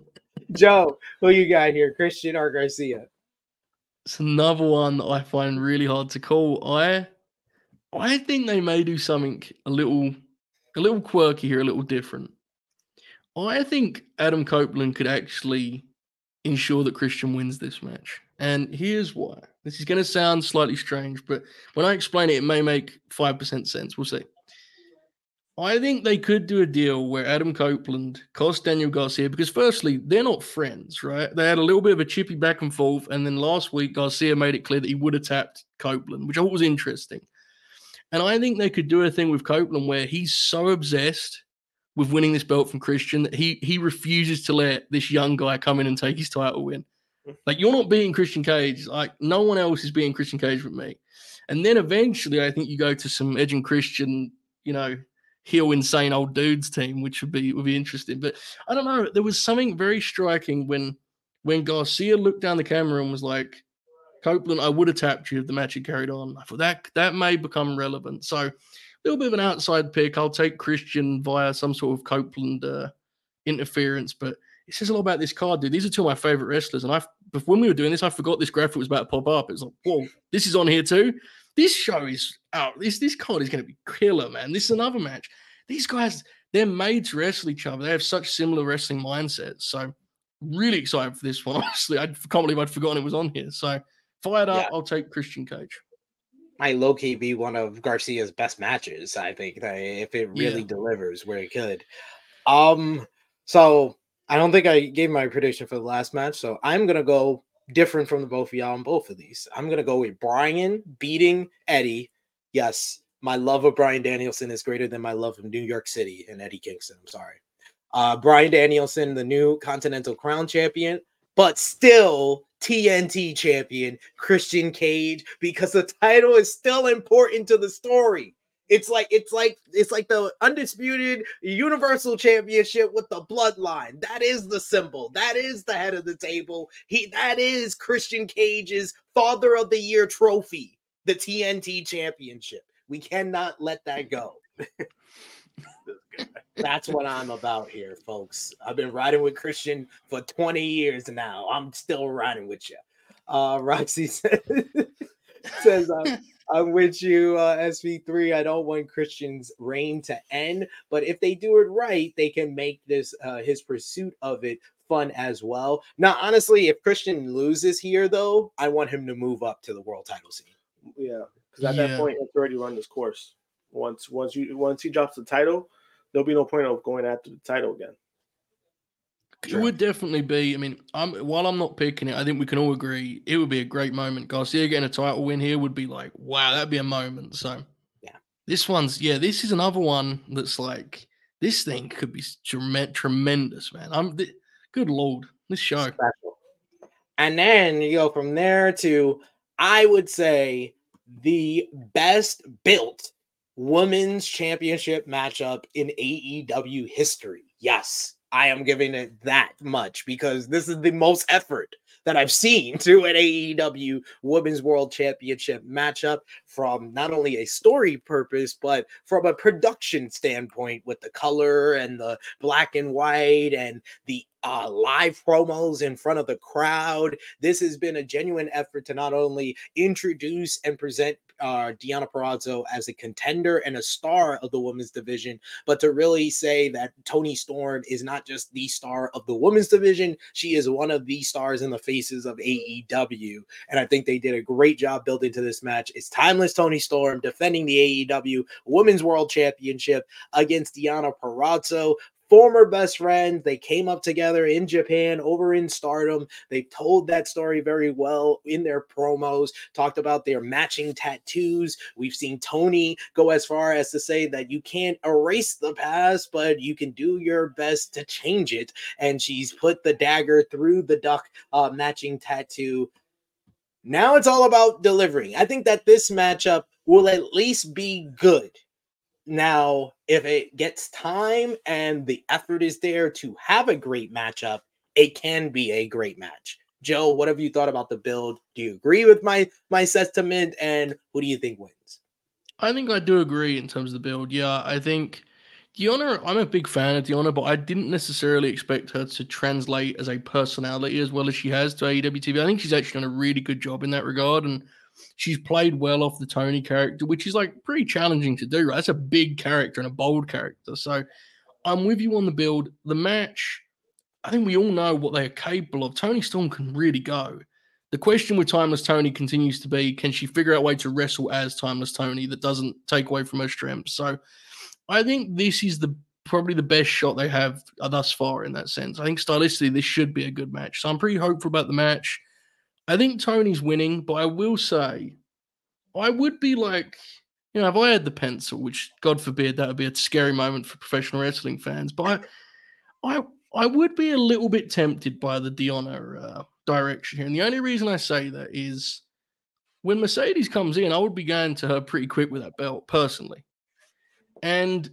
(laughs) Joe, who you got here, Christian or Garcia? It's another one that I find really hard to call. I I think they may do something a little a little quirky here, a little different. I think Adam Copeland could actually ensure that Christian wins this match. And here's why. This is going to sound slightly strange, but when I explain it, it may make 5% sense. We'll see. I think they could do a deal where Adam Copeland cost Daniel Garcia because, firstly, they're not friends, right? They had a little bit of a chippy back and forth. And then last week, Garcia made it clear that he would have tapped Copeland, which I thought was interesting. And I think they could do a thing with Copeland where he's so obsessed with winning this belt from Christian that he he refuses to let this young guy come in and take his title win. Like you're not being Christian Cage. Like no one else is being Christian Cage with me. And then eventually, I think you go to some Edge and Christian, you know, heel insane old dudes team, which would be would be interesting. But I don't know. There was something very striking when when Garcia looked down the camera and was like, Copeland, I would have tapped you if the match had carried on. I thought that that may become relevant. So a little bit of an outside pick. I'll take Christian via some sort of Copeland uh, interference, but it says a lot about this card, dude. These are two of my favorite wrestlers, and I when we were doing this, I forgot this graphic was about to pop up. It's like, whoa, this is on here too. This show is out. This this card is going to be killer, man. This is another match. These guys, they're made to wrestle each other. They have such similar wrestling mindsets. So really excited for this one. (laughs) Honestly, I can't believe I'd forgotten it was on here. So up. Yeah. I'll take Christian Cage. Might low key be one of Garcia's best matches. I think if it really yeah. delivers where it could. Um, so I don't think I gave my prediction for the last match, so I'm gonna go different from the both of y'all on both of these. I'm gonna go with Bryan beating Eddie. Yes, my love of Bryan Danielson is greater than my love of New York City and Eddie Kingston. I'm sorry. Uh, Bryan Danielson, the new Continental Crown Champion, but still TNT champion Christian Cage because the title is still important to the story. It's like it's like it's like the undisputed universal championship with the bloodline. That is the symbol. That is the head of the table. He that is Christian Cage's father of the year trophy, the TNT championship. We cannot let that go. (laughs) That's what I'm about here, folks. I've been riding with Christian for 20 years now. I'm still riding with you. Uh, (laughs) Roxy says, says (laughs) I'm, I'm with you, uh, SP3. I don't want Christian's reign to end, but if they do it right, they can make this uh, his pursuit of it fun as well. Now, honestly, if Christian loses here, though, I want him to move up to the world title scene. Yeah, because at yeah. that point, it's already run this course. Once, once you, once he drops the title, there'll be no point of going after the title again. It would definitely be. I mean, I'm while I'm not picking it, I think we can all agree it would be a great moment. Garcia getting a title win here would be like, wow, that'd be a moment. So, yeah, this one's yeah, this is another one that's like this thing could be tremendous, man. I'm th- good lord, this show. Special. And then you go from there to, I would say, the best built women's championship matchup in AEW history. Yes, I am giving it that much because this is the most effort that I've seen (laughs) to an AEW Women's World Championship matchup from not only a story purpose, but from a production standpoint with the color and the black and white and the uh, live promos in front of the crowd. This has been a genuine effort to not only introduce and present uh, Deonna Purrazzo as a contender and a star of the women's division, but to really say that Toni Storm is not just the star of the women's division, she is one of the stars in the faces of AEW. And I think they did a great job building to this match. It's timeless Toni Storm defending the AEW Women's World Championship against Deonna Purrazzo former best friends. They came up together in Japan over in Stardom. They told that story very well in their promos, talked about their matching tattoos. We've seen Toni go as far as to say that you can't erase the past, but you can do your best to change it. And she's put the dagger through the duck uh, matching tattoo. Now it's all about delivering. I think that this matchup will at least be good. Now, if it gets time and the effort is there to have a great matchup, it can be a great match. Joe, what have you thought about the build? Do you agree with my my sentiment and who do you think wins? I think I do agree in terms of the build. Yeah, I think Deonna, I'm a big fan of Deonna, but I didn't necessarily expect her to translate as a personality as well as she has to AEW TV. I think she's actually done a really good job in that regard. And She's played well off the Toni character, which is like pretty challenging to do. Right? That's a big character and a bold character. So I'm with you on the build. The match, I think we all know what they are capable of. Toni Storm can really go. The question with Timeless Toni continues to be can she figure out a way to wrestle as Timeless Toni that doesn't take away from her strengths? So I think this is the probably the best shot they have thus far in that sense. I think stylistically this should be a good match. So I'm pretty hopeful about the match. I think Toni's winning, but I will say, I would be like, you know, if I had the pencil, which God forbid that would be a scary moment for professional wrestling fans, but I, I, I would be a little bit tempted by the Deonna uh, direction here. And the only reason I say that is when Mercedes comes in, I would be going to her pretty quick with that belt personally. And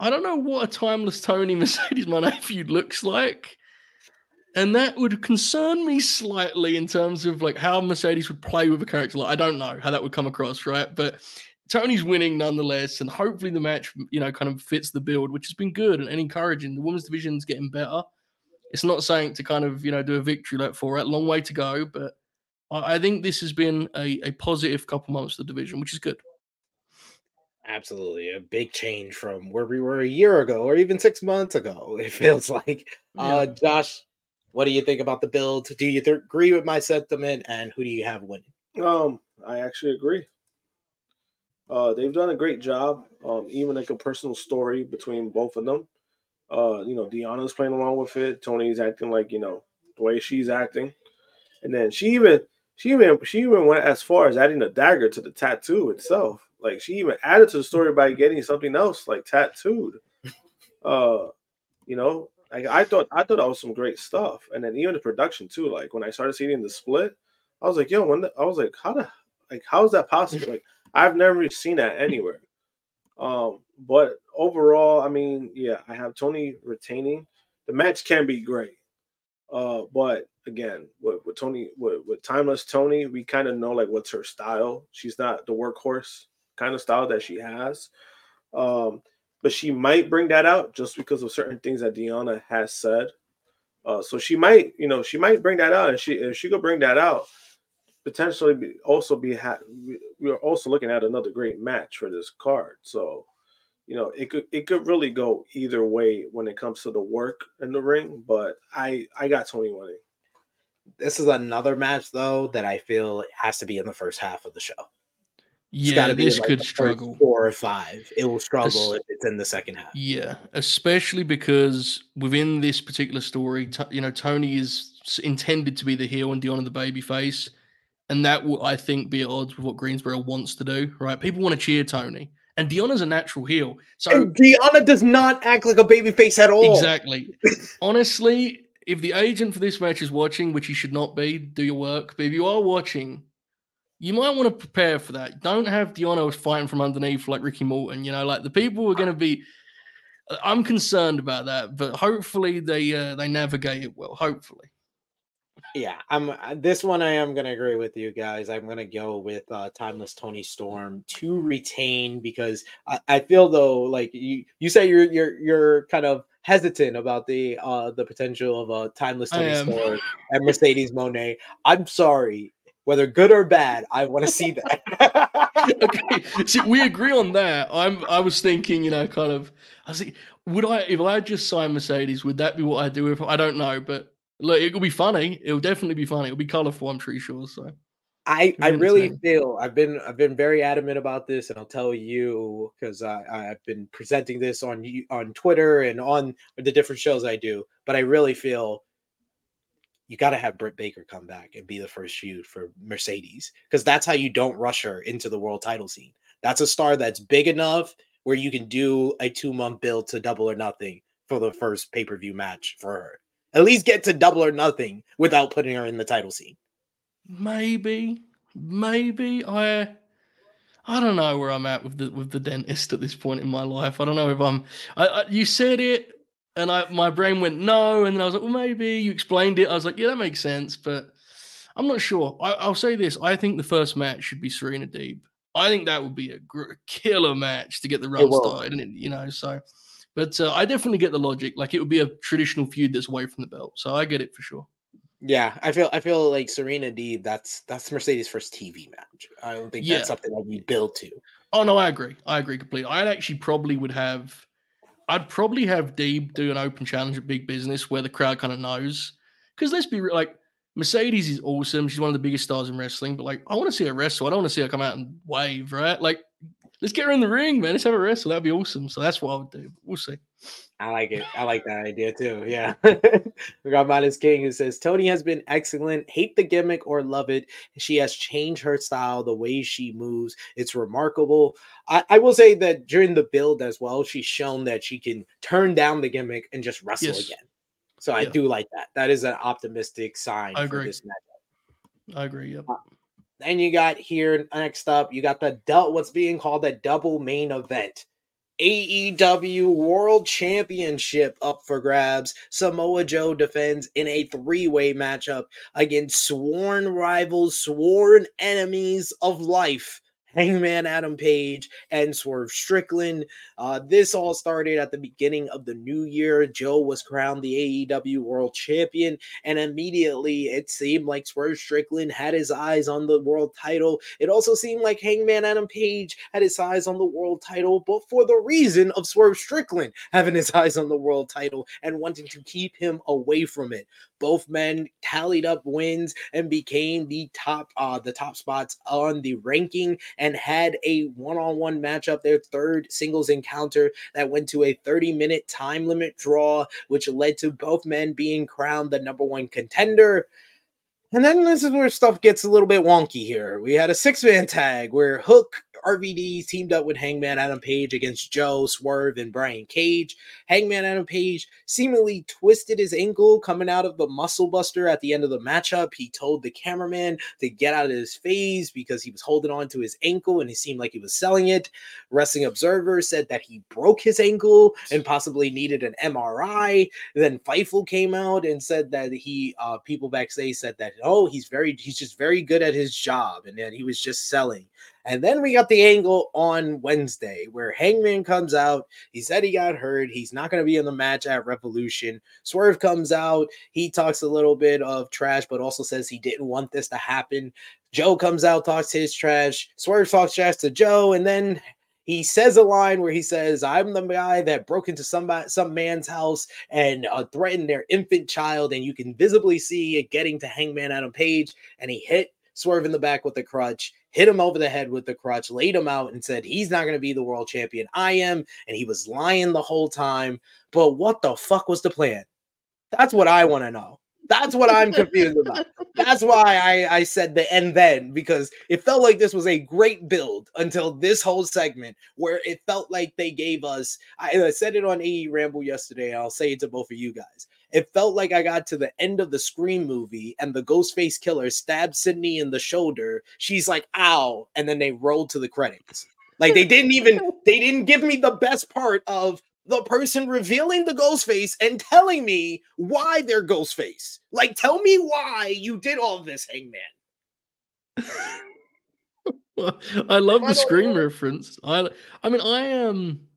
I don't know what a timeless Toni (laughs) Mercedes Moné feud looks like and that would concern me slightly in terms of like how Mercedes would play with a character. Like I don't know how that would come across, right? But Toni's winning nonetheless, and hopefully the match, you know, kind of fits the build, which has been good and, encouraging. The women's division's getting better. It's not saying to kind of you know do a victory lap for it. Long way to go, but I, I think this has been a, a positive couple months of the division, which is good. Absolutely, a big change from where we were a year ago, or even six months ago. (laughs) It feels like. Uh, Josh, what do you think about the build? Do you th- agree with my sentiment, and who do you have winning? Um, I actually agree. Uh, they've done a great job. Um, even like a personal story between both of them. Uh, you know, Deonna's playing along with it. Toni's acting like you know the way she's acting, and then she even she even she even went as far as adding a dagger to the tattoo itself. Like she even added to the story by getting something else like tattooed. (laughs) Uh, you know, like I thought I thought that was some great stuff. And then even the production too. Like when I started seeing the split, I was like, yo, when the, I was like, how the like how is that possible? Like I've never seen that anywhere. Um, but overall, I mean, yeah, I have Toni retaining. The match can be great. Uh, but again, with, with Toni, with, with timeless Toni, we kind of know like what's her style. She's not the workhorse kind of style that she has. Um, but she might bring that out just because of certain things that Deonna has said. Uh, so she might, you know, she might bring that out, and she if she could bring that out, potentially be, also be ha- we are also looking at another great match for this card. So, you know, it could it could really go either way when it comes to the work in the ring. But I I got Toni winning. This is another match though that I feel has to be in the first half of the show. Yeah, this like could struggle. Four or five. It will struggle if it's in the second half. Yeah, especially because within this particular story, you know, Toni is intended to be the heel and Deonna the baby face. And that will, I think, be at odds with what Greensboro wants to do, right? People want to cheer Toni, And Deonna's a natural heel. So and Deonna does not act like a baby face at all. Exactly. (laughs) Honestly, if the agent for this match is watching, which he should not be, do your work. But if you are watching, you might want to prepare for that. Don't have Deonna fighting from underneath like Ricky Morton. You know, like the people are going to be. Uh, I'm concerned about that, but hopefully they uh, they navigate it well. Hopefully. Yeah, I'm. Uh, this one I am going to agree with you guys. I'm going to go with uh, Timeless Toni Storm to retain because I, I feel though like you you say you're you're you're kind of hesitant about the uh the potential of a timeless Toni Storm and Mercedes Moné. I'm sorry, whether good or bad. I want to see that. (laughs) (laughs) okay, see, we agree on that. I'm. I was thinking, you know, kind of. I was like, would I if I just signed Mercedes? Would that be what I do? If I don't know, but look, it will be funny. It'll definitely be funny. It'll be colorful. I'm pretty sure. So. I, I really feel I've been I've been very adamant about this, and I'll tell you because I I've been presenting this on on Twitter and on the different shows I do. But I really feel you got to have Britt Baker come back and be the first feud for Mercedes because that's how you don't rush her into the world title scene. That's a star that's big enough where you can do a two month build to double or nothing for the first pay per view match for her. At least get to double or nothing without putting her in the title scene. Maybe, maybe I. I don't know where I'm at with the with the dentist at this point in my life. I don't know if I'm. I, I, you said it and I my brain went no, and then I was like, well, maybe you explained it. I was like, yeah, that makes sense, but I'm not sure. I, will say this: I think the first match should be Serena Deeb. I think that would be a gr- killer match to get the run started, and it, you know, so. But uh, I definitely get the logic. Like it would be a traditional feud that's away from the belt, so I get it for sure. Yeah, I feel I feel like Serena Deeb. That's that's Mercedes' first TV match. I don't think yeah. that's something that we build to. Oh no, I agree. I agree completely. I actually probably would have I'd probably have Deeb do an open challenge at Big Business where the crowd kind of knows. Because let's be real, like Mercedes is awesome. She's one of the biggest stars in wrestling, but like I want to see her wrestle. I don't want to see her come out and wave, right? Like, let's get her in the ring, man. Let's have a wrestle. That'd be awesome. So that's what I would do. We'll see. I like it. I like that idea too. Yeah. (laughs) we got Minus King who says Toni has been excellent. Hate the gimmick or love it. She has changed her style, the way she moves. It's remarkable. I, I will say that during the build as well, she's shown that she can turn down the gimmick and just wrestle yes. again. So yeah. I do like that. That is an optimistic sign I agree. for this matchup. I agree. Yep. Uh, then you got here next up, you got the del- what's being called a double main event. AEW World Championship up for grabs. Samoa Joe defends in a three way matchup against sworn rivals, sworn enemies of life Hangman Adam Page and Swerve Strickland. Uh, this all started at the beginning of the new year. Joe was crowned the AEW World Champion, and immediately it seemed like Swerve Strickland had his eyes on the world title. It also seemed like Hangman Adam Page had his eyes on the world title, but for the reason of Swerve Strickland having his eyes on the world title and wanting to keep him away from it. Both men tallied up wins and became the top uh the top spots on the ranking and had a one-on-one matchup, their third singles encounter that went to a 30-minute time limit draw, which led to both men being crowned the number one contender. And then this is where stuff gets a little bit wonky here. We had a six man tag where Hook RVD teamed up with Hangman Adam Page against Joe, Swerve, and Brian Cage. Hangman Adam Page seemingly twisted his ankle coming out of the muscle buster at the end of the matchup. He told the cameraman to get out of his face because he was holding on to his ankle and he seemed like he was selling it. Wrestling Observer said that he broke his ankle and possibly needed an MRI. Then Fightful came out and said that he, uh, people backstage said that, oh, he's very, he's just very good at his job and that he was just selling. And then we got the angle on Wednesday where Hangman comes out. He said he got hurt. He's not going to be in the match at Revolution. Swerve comes out. He talks a little bit of trash, but also says he didn't want this to happen. Joe comes out, talks his trash. Swerve talks trash to Joe. And then he says a line where he says, "I'm the guy that broke into somebody, some man's house and uh, threatened their infant child," and you can visibly see it getting to Hangman Adam Page, and he hit Swerve in the back with the crutch, hit him over the head with the crutch, laid him out, and said he's not going to be the world champion. I am, and he was lying the whole time. But what the fuck was the plan? That's what I want to know. That's what I'm confused about. That's why I, I said the and then because it felt like this was a great build until this whole segment where it felt like they gave us. I, I said it on AE Ramble yesterday. I'll say it to both of you guys. It felt like I got to the end of the Scream movie and the Ghostface killer stabbed Sidney in the shoulder. She's like, ow. And then they rolled to the credits. Like they didn't even, (laughs) they didn't give me the best part of the person revealing the Ghostface and telling me why they're Ghostface. Like, tell me why you did all this, Hangman. (laughs) I love the Scream reference. I, I mean, I am. Um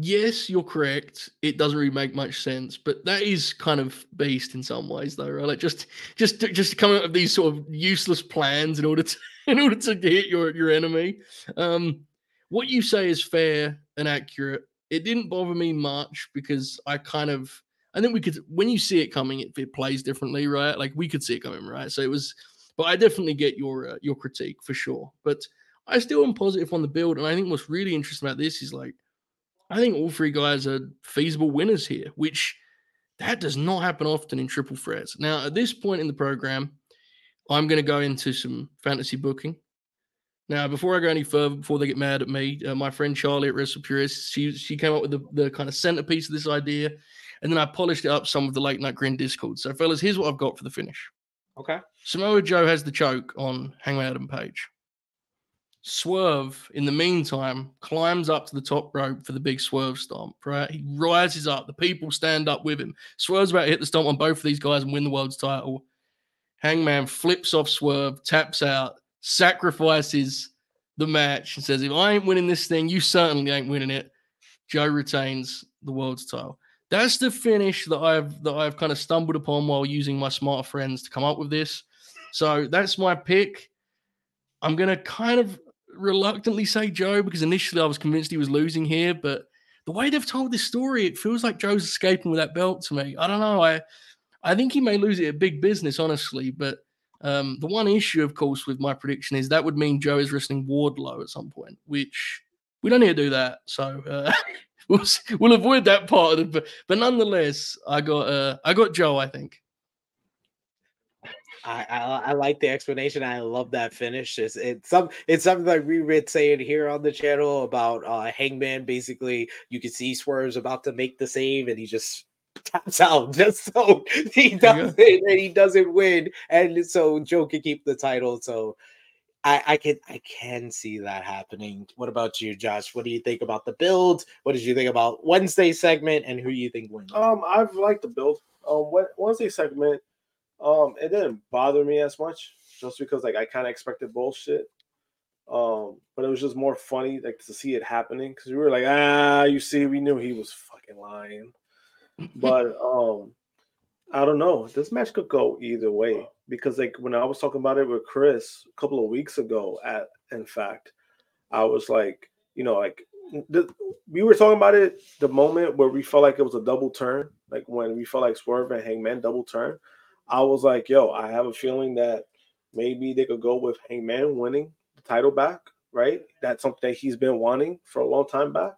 yes, you're correct. It doesn't really make much sense, but that is kind of based in some ways, though, right? Like just, just, just coming up with these sort of useless plans in order to, (laughs) in order to hit your your enemy. Um, what you say is fair and accurate. It didn't bother me much because I kind of, I think we could, when you see it coming, it, it plays differently, right? Like we could see it coming, right? So it was, but I definitely get your uh, your critique for sure. But I still am positive on the build, and I think what's really interesting about this is like I think all three guys are feasible winners here, which that does not happen often in triple threats. Now, at this point in the program, I'm going to go into some fantasy booking. Now, before I go any further, before they get mad at me, uh, my friend Charlie at Wrestle Purist, she she came up with the, the kind of centerpiece of this idea, and then I polished it up some with the late night grin Discord. So, fellas, here's what I've got for the finish. Okay. Samoa Joe has the choke on Hangman Adam Page. Swerve, in the meantime, climbs up to the top rope for the big swerve stomp. Right, he rises up. The people stand up with him. Swerve's about to hit the stomp on both of these guys and win the world's title. Hangman flips off Swerve, taps out, sacrifices the match, and says, "If I ain't winning this thing, you certainly ain't winning it." Joe retains the world's title. That's the finish that I've that I've kind of stumbled upon while using my smarter friends to come up with this. So that's my pick. I'm gonna kind of reluctantly say Joe because initially I was convinced he was losing here, but the way they've told this story, it feels like Joe's escaping with that belt to me. I don't know. I I think he may lose it at big business, honestly. But um, the one issue, of course, with my prediction is that would mean Joe is wrestling Wardlow at some point, which we don't need to do that. So uh, (laughs) we'll we'll avoid that part of it. But, but nonetheless, I got uh, I got Joe. I think. I, I, I like the explanation. I love that finish. It's it's some it's something like we read saying here on the channel about uh Hangman. Basically, you can see Swerve's about to make the save, and he just (laughs) taps out just so (laughs) he doesn't and he doesn't win, and so Joe can keep the title. So I, I can I can see that happening. What about you, Josh? What do you think about the build? What did you think about Wednesday segment, and who you think wins? Um, I've liked the build. Um, Wednesday segment um, it didn't bother me as much just because like I kind of expected bullshit. Um, but it was just more funny like to see it happening because we were like, ah, you see, we knew he was fucking lying. But (laughs) um, I don't know. This match could go either way because like when I was talking about it with Chris a couple of weeks ago, at in fact, I was like, you know, like the, we were talking about it the moment where we felt like it was a double turn, like when we felt like Swerve and Hangman double turn. I was like, yo, I have a feeling that maybe they could go with Hangman winning the title back, right? That's something that he's been wanting for a long time back.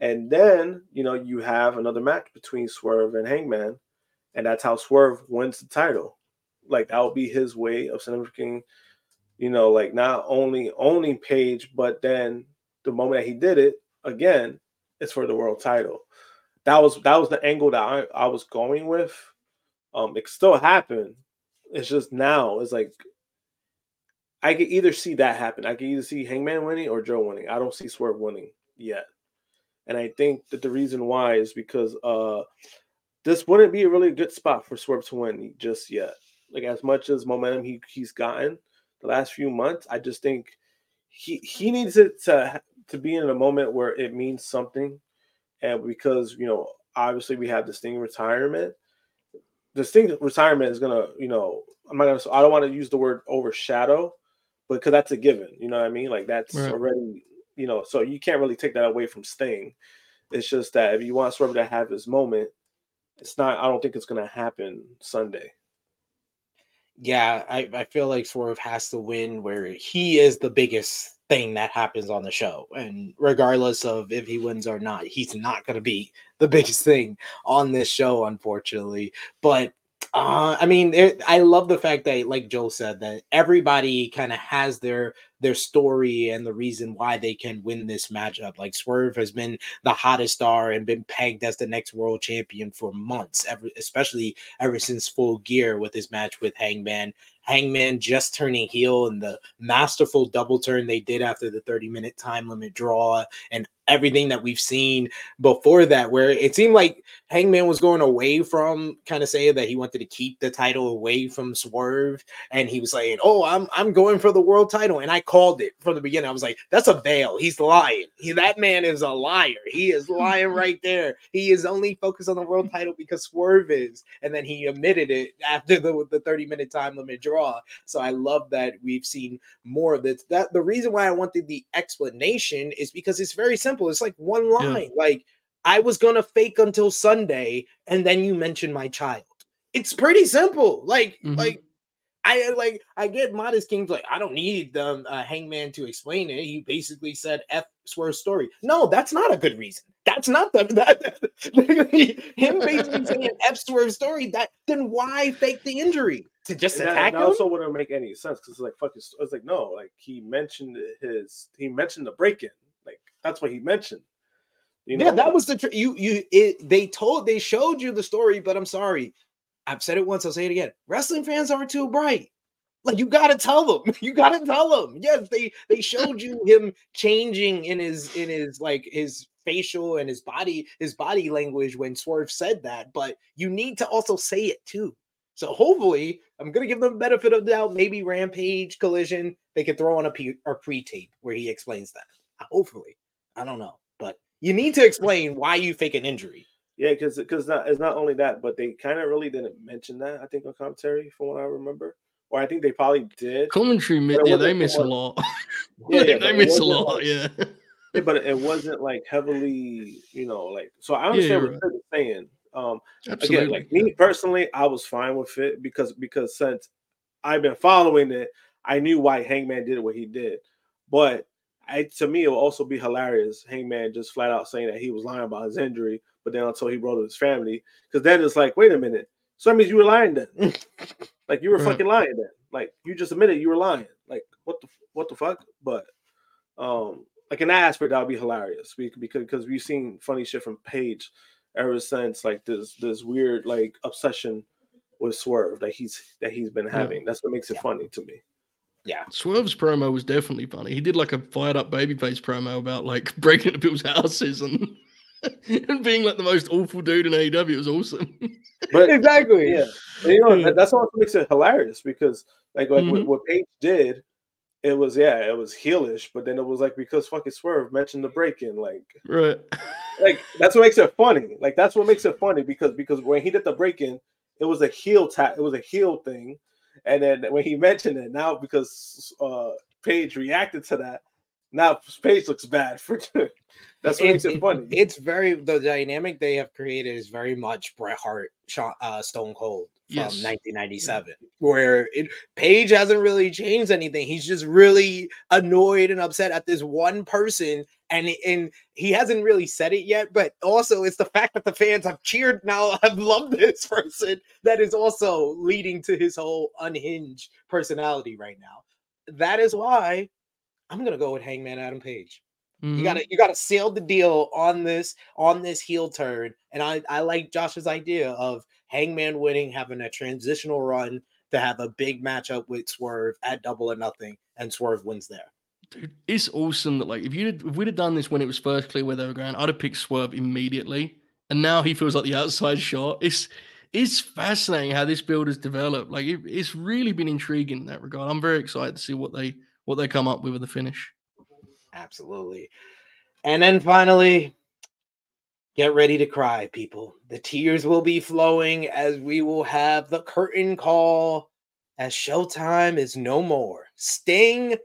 And then, you know, you have another match between Swerve and Hangman, and that's how Swerve wins the title. Like that would be his way of significant, you know, like not only owning Page, but then the moment that he did it again, it's for the world title. That was that was the angle that I, I was going with. Um, it still happened. It's just now it's like I could either see that happen. I could either see Hangman winning or Joe winning. I don't see Swerve winning yet. And I think that the reason why is because uh this wouldn't be a really good spot for Swerve to win just yet. Like as much as momentum he, he's gotten the last few months, I just think he he needs it to to be in a moment where it means something. And because, you know, obviously we have the Sting retirement. The Sting retirement is gonna, you know, I'm not gonna I don't want to use the word overshadow, but because that's a given, you know what I mean? Like that's right. already, you know, so you can't really take that away from Sting. It's just that if you want Swerve to have his moment, it's not I don't think it's gonna happen Sunday. Yeah, I, I feel like Swerve has to win where he is the biggest thing that happens on the show. And regardless of if he wins or not, he's not going to be (laughs) the biggest thing on this show, unfortunately. But uh, I mean, it, I love the fact that, like Joe said, that everybody kind of has their their story and the reason why they can win this matchup. Like Swerve has been the hottest star and been pegged as the next world champion for months, ever, especially ever since Full Gear with his match with Hangman. Hangman just turning heel and the masterful double turn they did after the 30 minute time limit draw and everything that we've seen before that, where it seemed like Hangman was going away from kind of saying that he wanted to keep the title away from Swerve, and he was saying, "Oh, I'm I'm going for the world title," and I called it from the beginning. I was like, "That's a veil. He's lying. He, that man is a liar. He is (laughs) lying right there. He is only focused on the world title because Swerve is." And then he admitted it after the the 30 minute time limit draw. So I love that we've seen more of this. That the reason why I wanted the explanation is because it's very simple. It's like one line. Yeah. Like I was gonna fake until Sunday, and then you mentioned my child. It's pretty simple. Like, mm-hmm. like I like I get Modest King's like I don't need the um, uh, Hangman to explain it. He basically said F Swerve story. No, that's not a good reason. That's not the (laughs) that, (laughs) him basically (laughs) saying F Swerve story. That then why fake the injury to just and attack that, that also wouldn't make any sense because it's like fucking. It's like no, like he mentioned his he mentioned the break in. Like that's what he mentioned. You know? Yeah, that was the tr- you you it, they told they showed you the story, but I'm sorry. I've said it once, I'll say it again. Wrestling fans aren't too bright. Like you gotta tell them. (laughs) You gotta tell them. Yes, they they showed you him changing in his in his like his facial and his body his body language when Swerve said that, but you need to also say it too. So hopefully, I'm gonna give them benefit of the doubt. Maybe Rampage Collision they could throw on a, pre- a pre-tape where he explains that. Hopefully, I don't know, but you need to explain why you fake an injury. Yeah, because because not it's not only that, but they kind of really didn't mention that. I think on commentary, from what I remember, or I think they probably did. Commentary, (laughs) yeah, they miss a lot. yeah, yeah they miss (laughs) a lot. Like, yeah. yeah, but it wasn't like heavily, you know, like so. I understand yeah, what right. you're saying. Um, Absolutely. again, like me personally, I was fine with it because because since I've been following it, I knew why Hangman did what he did. But I, to me, it will also be hilarious. Hangman just flat out saying that he was lying about his injury, but then until he wrote to his family, because then it's like, wait a minute, so that means you were lying then. (laughs) like you were fucking lying then. Like you just admitted you were lying. Like what the what the fuck? But um, like in that aspect, that would be hilarious We because because we've seen funny shit from Page ever since like this this weird like obsession with Swerve that he's that he's been having. Yeah. That's what makes it yeah. funny to me yeah. Swerve's promo was definitely funny. He did like a fired up babyface promo about like (laughs) breaking into people's houses and (laughs) and being like the most awful dude in AEW. It was awesome. (laughs) But exactly, yeah. And, you know, that's what makes it hilarious because like like mm-hmm. what, what Page did, it was yeah, it was heelish, but then it was like because fucking Swerve mentioned the break in, like right, (laughs) like that's what makes it funny. Like that's what makes it funny because because when he did the break in, it was a heel tap, it was a heel thing, and then when he mentioned it now because uh Page reacted to that, now Page looks bad for (laughs) that's what it, makes it funny. It's very the dynamic they have created is very much Bret Hart, uh, Stone Cold from yes. 1997, where it, Page hasn't really changed anything. He's just really annoyed and upset at this one person, and and he hasn't really said it yet. But also, it's the fact that the fans have cheered now, (laughs) have loved this person that is also leading to his whole unhinged personality right now. That is why I'm gonna go with Hangman Adam Page. Mm-hmm. You gotta you gotta seal the deal on this on this heel turn. And I, I like Josh's idea of Hangman winning, having a transitional run to have a big matchup with Swerve at double or nothing, and Swerve wins there. Dude, it's awesome that like if you if we'd have done this when it was first clear where they were going, I'd have picked Swerve immediately. And now he feels like the outside shot. It's it's fascinating how this build has developed. Like it, it's really been intriguing in that regard. I'm very excited to see what they what they come up with with the finish. Absolutely. And then finally, get ready to cry, people. The tears will be flowing as we will have the curtain call as Showtime is no more. Sting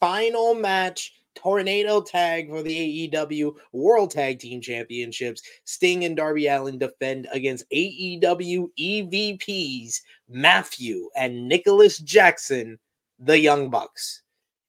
final match tornado tag for the AEW World Tag Team Championships. Sting and Darby Allin defend against AEW EVPs Matthew and Nicholas Jackson, the Young Bucks.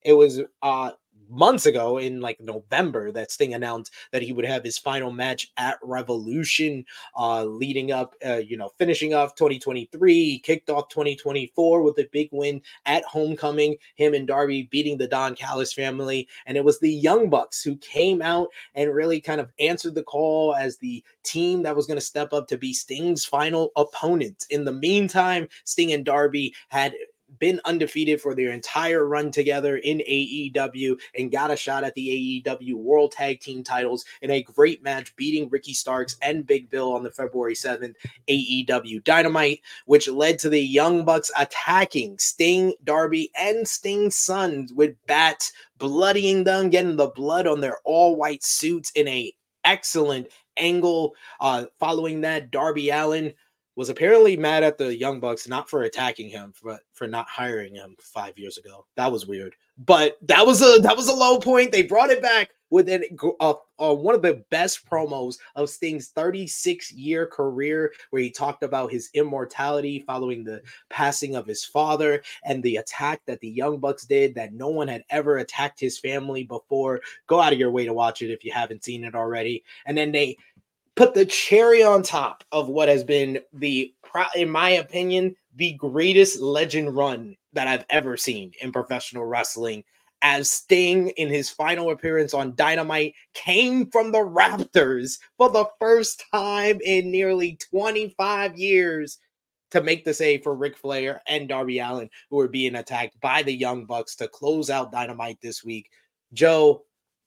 It was uh months ago in like November that Sting announced that he would have his final match at Revolution, uh, leading up, uh, you know, finishing off 2023. He kicked off 2024 with a big win at Homecoming. Him and Darby beating the Don Callis family, and it was the Young Bucks who came out and really kind of answered the call as the team that was going to step up to be Sting's final opponent. In the meantime, Sting and Darby had been undefeated for their entire run together in AEW and got a shot at the AEW World Tag Team titles in a great match, beating Ricky Starks and Big Bill on the February 7th AEW Dynamite, which led to the Young Bucks attacking Sting, Darby, and Sting's sons with bats, bloodying them, getting the blood on their all white suits in a excellent angle. Uh, following that, Darby Allin was apparently mad at the Young Bucks not for attacking him, but for not hiring him five years ago. That was weird. But that was a that was a low point. They brought it back with an, uh, uh, one of the best promos of Sting's 36 year career, where he talked about his immortality following the passing of his father and the attack that the Young Bucks did that no one had ever attacked his family before. Go out of your way to watch it if you haven't seen it already. And then they put the cherry on top of what has been the, in my opinion, the greatest legend run that I've ever seen in professional wrestling. As Sting, in his final appearance on Dynamite, came from the Raptors for the first time in nearly 25 years to make the save for Ric Flair and Darby Allin, who are being attacked by the Young Bucks to close out Dynamite this week. Joe,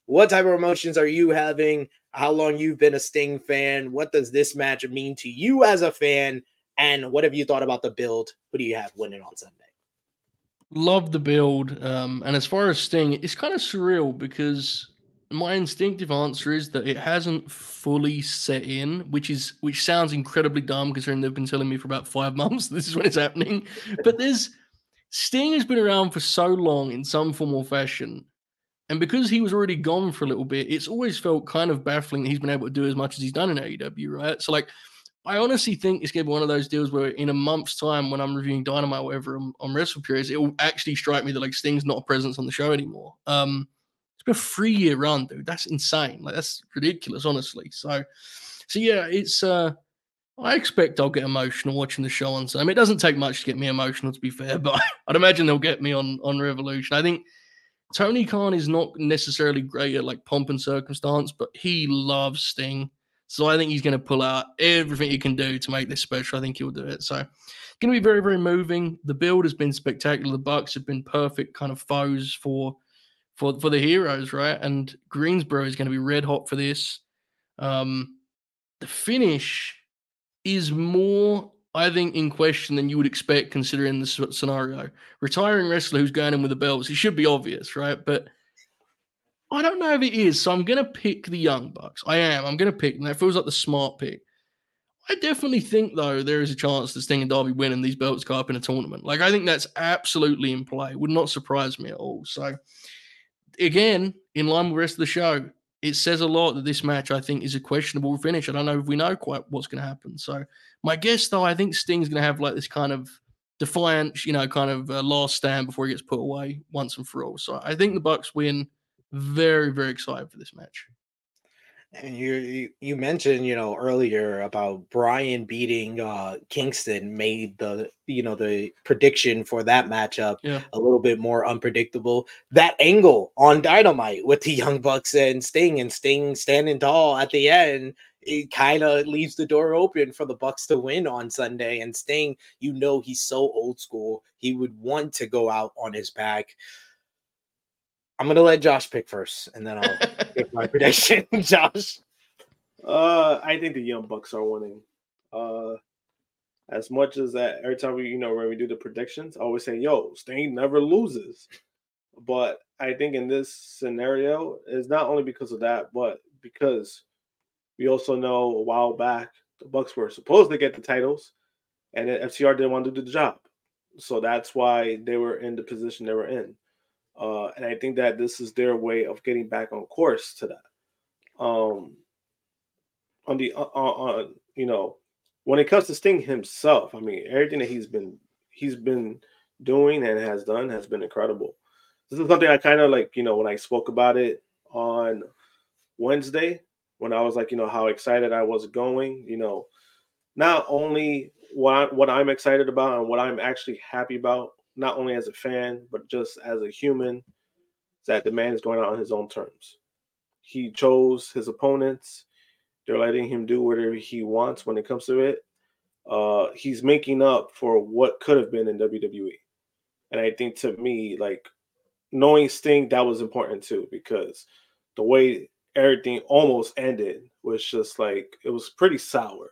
what type of emotions are you having? How long you've been a Sting fan? What does this match mean to you as a fan? And what have you thought about the build? Who do you have winning on Sunday? Love the build. Um, and as far as Sting, it's kind of surreal because my instinctive answer is that it hasn't fully set in, which is which sounds incredibly dumb considering they've been telling me for about five (laughs) months this is when it's happening. But there's Sting has been around for so long in some form or fashion and because he was already gone for a little bit, it's always felt kind of baffling that he's been able to do as much as he's done in AEW, right? So, like, I honestly think it's going to be one of those deals where in a month's time, when I'm reviewing Dynamite or whatever on, on Wrestle it will actually strike me that like Sting's not a presence on the show anymore. Um, it's been a three year run, dude. That's insane. Like that's ridiculous, honestly. So, so yeah, it's uh, I expect I'll get emotional watching the show on. Mean, it doesn't take much to get me emotional, to be fair, (laughs) but I'd imagine they'll get me on on Revolution. I think Tony Khan is not necessarily great at like pomp and circumstance, but he loves Sting. So I think he's going to pull out everything he can do to make this special. I think he'll do it. So it's going to be very, very moving. The build has been spectacular. The Bucks have been perfect kind of foes for for for the heroes, right? And Greensboro is going to be red hot for this. Um, the finish is more I think, in question than you would expect considering the scenario. Retiring wrestler who's going in with the belts, it should be obvious, right? But I don't know if it is. So I'm going to pick the Young Bucks. I am. I'm going to pick them. That feels like the smart pick. I definitely think, though, there is a chance that Sting and Darby win and these belts go up in a tournament. Like, I think that's absolutely in play. Would not surprise me at all. So, again, in line with the rest of the show, it says a lot that this match, I think, is a questionable finish. I don't know if we know quite what's going to happen. So, my guess, though, I think Sting's going to have like this kind of defiant, you know, kind of uh, last stand before he gets put away once and for all. So, I think the Bucks win. Very, very excited for this match. And you, you you mentioned you know earlier about Bryan beating uh Kingston made the you know the prediction for that matchup yeah. a little bit more unpredictable. That angle on Dynamite with the Young Bucks and Sting and Sting standing tall at the end, it kind of leaves the door open for the Bucks to win on Sunday. And Sting, you know, he's so old school. He would want to go out on his back. I'm gonna let Josh pick first, and then I'll give my (laughs) prediction. (laughs) Josh. Uh, I think the Young Bucks are winning. Uh, as much as that, every time we, you know, when we do the predictions, I always say, "Yo, Sting never loses." But I think in this scenario, it's not only because of that, but because we also know a while back the Bucks were supposed to get the titles, and FTR didn't want to do the job, so that's why they were in the position they were in. Uh, and I think that this is their way of getting back on course to that. Um, on the uh, on you know when it comes to Sting himself, I mean everything that he's been he's been doing and has done has been incredible. This is something I kind of like you know when I spoke about it on Wednesday when I was like you know how excited I was going. You know, not only what I, what I'm excited about and what I'm actually happy about not only as a fan, but just as a human, that the man is going out on his own terms. He chose his opponents. They're letting him do whatever he wants when it comes to it. Uh, he's making up for what could have been in WWE. And I think to me, like knowing Sting, that was important too, because the way everything almost ended was just like it was pretty sour.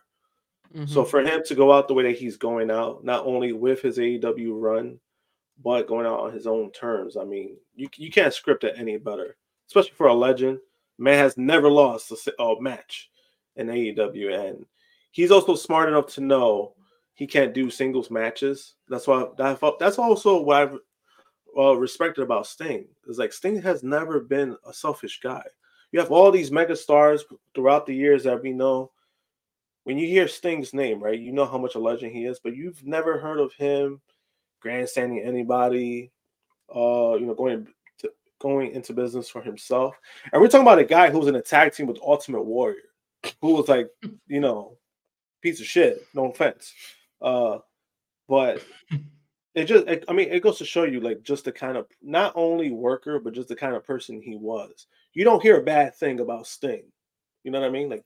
Mm-hmm. So for him to go out the way that he's going out, not only with his AEW run, but going out on his own terms. I mean, you you can't script it any better, especially for a legend. Man has never lost a, a match in AEW, and he's also smart enough to know he can't do singles matches. That's why that's also what I've well, respected about Sting. Is like Sting has never been a selfish guy. You have all these mega stars throughout the years that we know. When you hear Sting's name, right, you know how much a legend he is, but you've never heard of him grandstanding anybody, uh, you know, going to, going into business for himself. And we're talking about a guy who was in a tag team with Ultimate Warrior, who was like, (laughs) you know, piece of shit. No offense, uh, but (laughs) it just, it, I mean, it goes to show you like just the kind of not only worker, but just the kind of person he was. You don't hear a bad thing about Sting. You know what I mean? Like,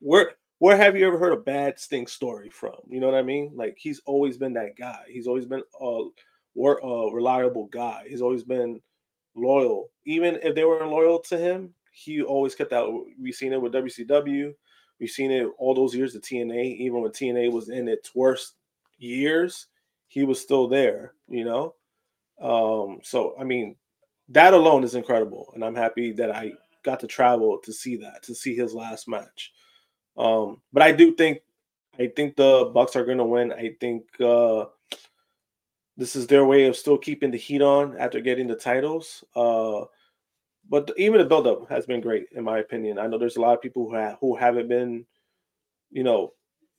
we're where have you ever heard a bad Sting story from? You know what I mean? Like he's always been that guy. He's always been a, a reliable guy. He's always been loyal. Even if they weren't loyal to him, he always kept that. We've seen it with WCW. We've seen it all those years of TNA. Even when TNA was in its worst years, he was still there. You know. Um, so I mean, that alone is incredible, and I'm happy that I got to travel to see that, to see his last match. Um, but I do think I think the Bucks are going to win. I think uh, this is their way of still keeping the heat on after getting the titles. Uh, but even the buildup has been great, in my opinion. I know there's a lot of people who have, who haven't been, you know,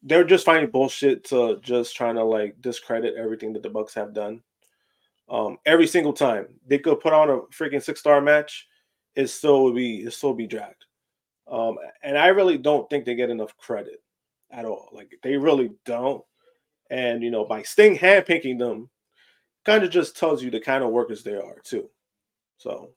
they're just finding bullshit to just trying to like discredit everything that the Bucks have done. Um, every single time they could put on a freaking six star match, it still would be it still be dragged. Um, and I really don't think they get enough credit at all. Like they really don't. And you know, by Sting handpicking them, kind of just tells you the kind of workers they are too. So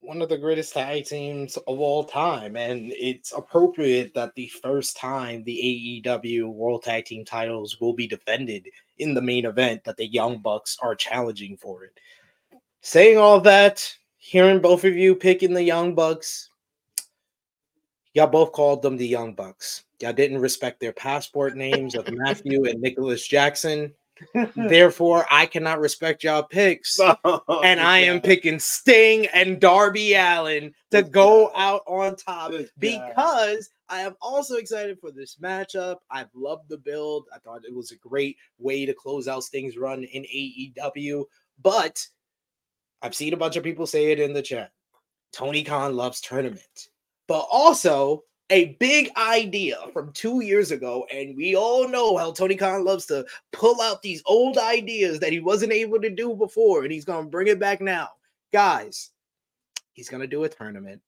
one of the greatest tag teams of all time. And it's appropriate that the first time the AEW World Tag Team titles will be defended in the main event that the Young Bucks are challenging for it. Saying all that, hearing both of you picking the Young Bucks, Y'all both called them the Young Bucks. Y'all didn't respect their passport names of Matthew and Nicholas Jackson. (laughs) Therefore, I cannot respect y'all picks. (laughs) Oh, and I am picking Sting and Darby Allin to go out on top because I am also excited for this matchup. I've loved the build. I thought it was a great way to close out Sting's run in AEW, but I've seen a bunch of people say it in the chat. Tony Khan loves tournament, but also a big idea from two years ago, and we all know how Tony Khan loves to pull out these old ideas that he wasn't able to do before, and he's gonna bring it back now. Guys, he's gonna do a tournament,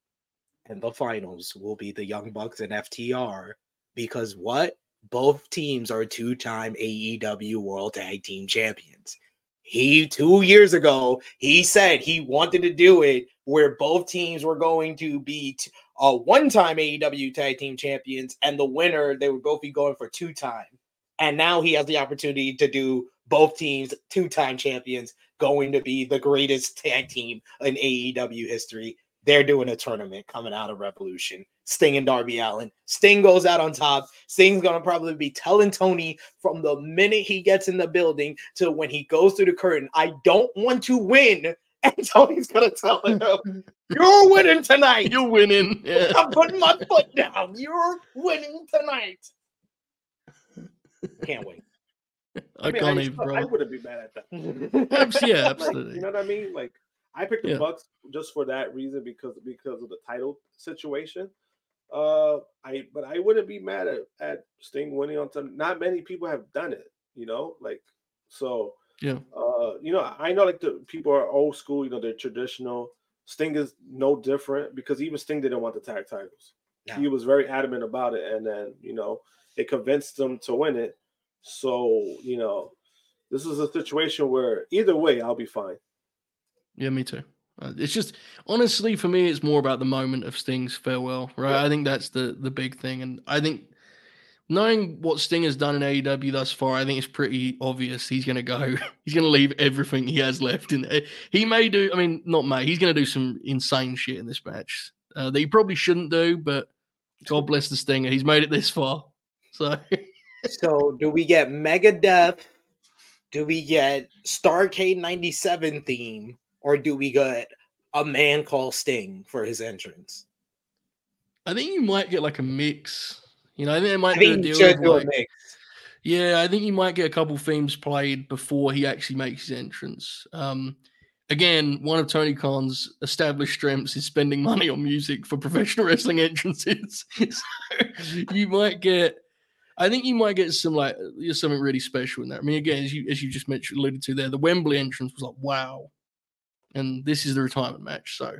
and the finals will be the Young Bucks and FTR because what? Both teams are two-time AEW World Tag Team Champions. He two years ago he said he wanted to do it where both teams were going to beat a one-time AEW Tag Team Champions, and the winner they would both be going for two-time. And now he has the opportunity to do both teams two-time champions going to be the greatest tag team in AEW history. They're doing a tournament coming out of Revolution. Sting and Darby Allin. Sting goes out on top. Sting's gonna probably be telling Tony from the minute he gets in the building to when he goes through the curtain, I don't want to win. (laughs) And Tony's gonna tell him, (laughs) You're winning tonight. You're winning. Yeah. (laughs) I'm putting my foot down. You're winning tonight. Can't wait. I, mean, can't I, even, I wouldn't be mad at that. Yeah, Like, absolutely. you know what I mean? Like I picked the Yeah. Bucks just for that reason because because of the title situation. Uh, I but I wouldn't be mad at, at Sting winning on some. Not many people have done it, you know. Like so, Yeah. Uh, you know, I know like the people are old school. You know, they're traditional. Sting is no different because even Sting didn't want the tag titles. No. He was very adamant about it, and then you know it convinced him to win it. So you know, this is a situation where either way, I'll be fine. Yeah, me too. Uh, it's just honestly for me, it's more about the moment of Sting's farewell, right? Yeah. I think that's the the big thing, and I think knowing what Sting has done in AEW thus far, I think it's pretty obvious he's going to go. (laughs) He's going to leave everything he has left in there. He may do. I mean, not may. He's going to do some insane shit in this match uh, that he probably shouldn't do, but God bless the Stinger. He's made it this far. So (laughs) so do we get Megadeth? Do we get Starcade 97 theme? Or do we get a man called Sting for his entrance? I think you might get like a mix. You know, I think they might I do a deal should of do a like, mix. Yeah, I think you might get a couple themes played before he actually makes his entrance. Um, again, one of Tony Khan's established strengths is spending (laughs) money on music for professional wrestling entrances. (laughs) so you might get, I think you might get some like something really special in there. I mean, again, as you as you just mentioned, alluded to there, the Wembley entrance was like wow, and this is the retirement match. So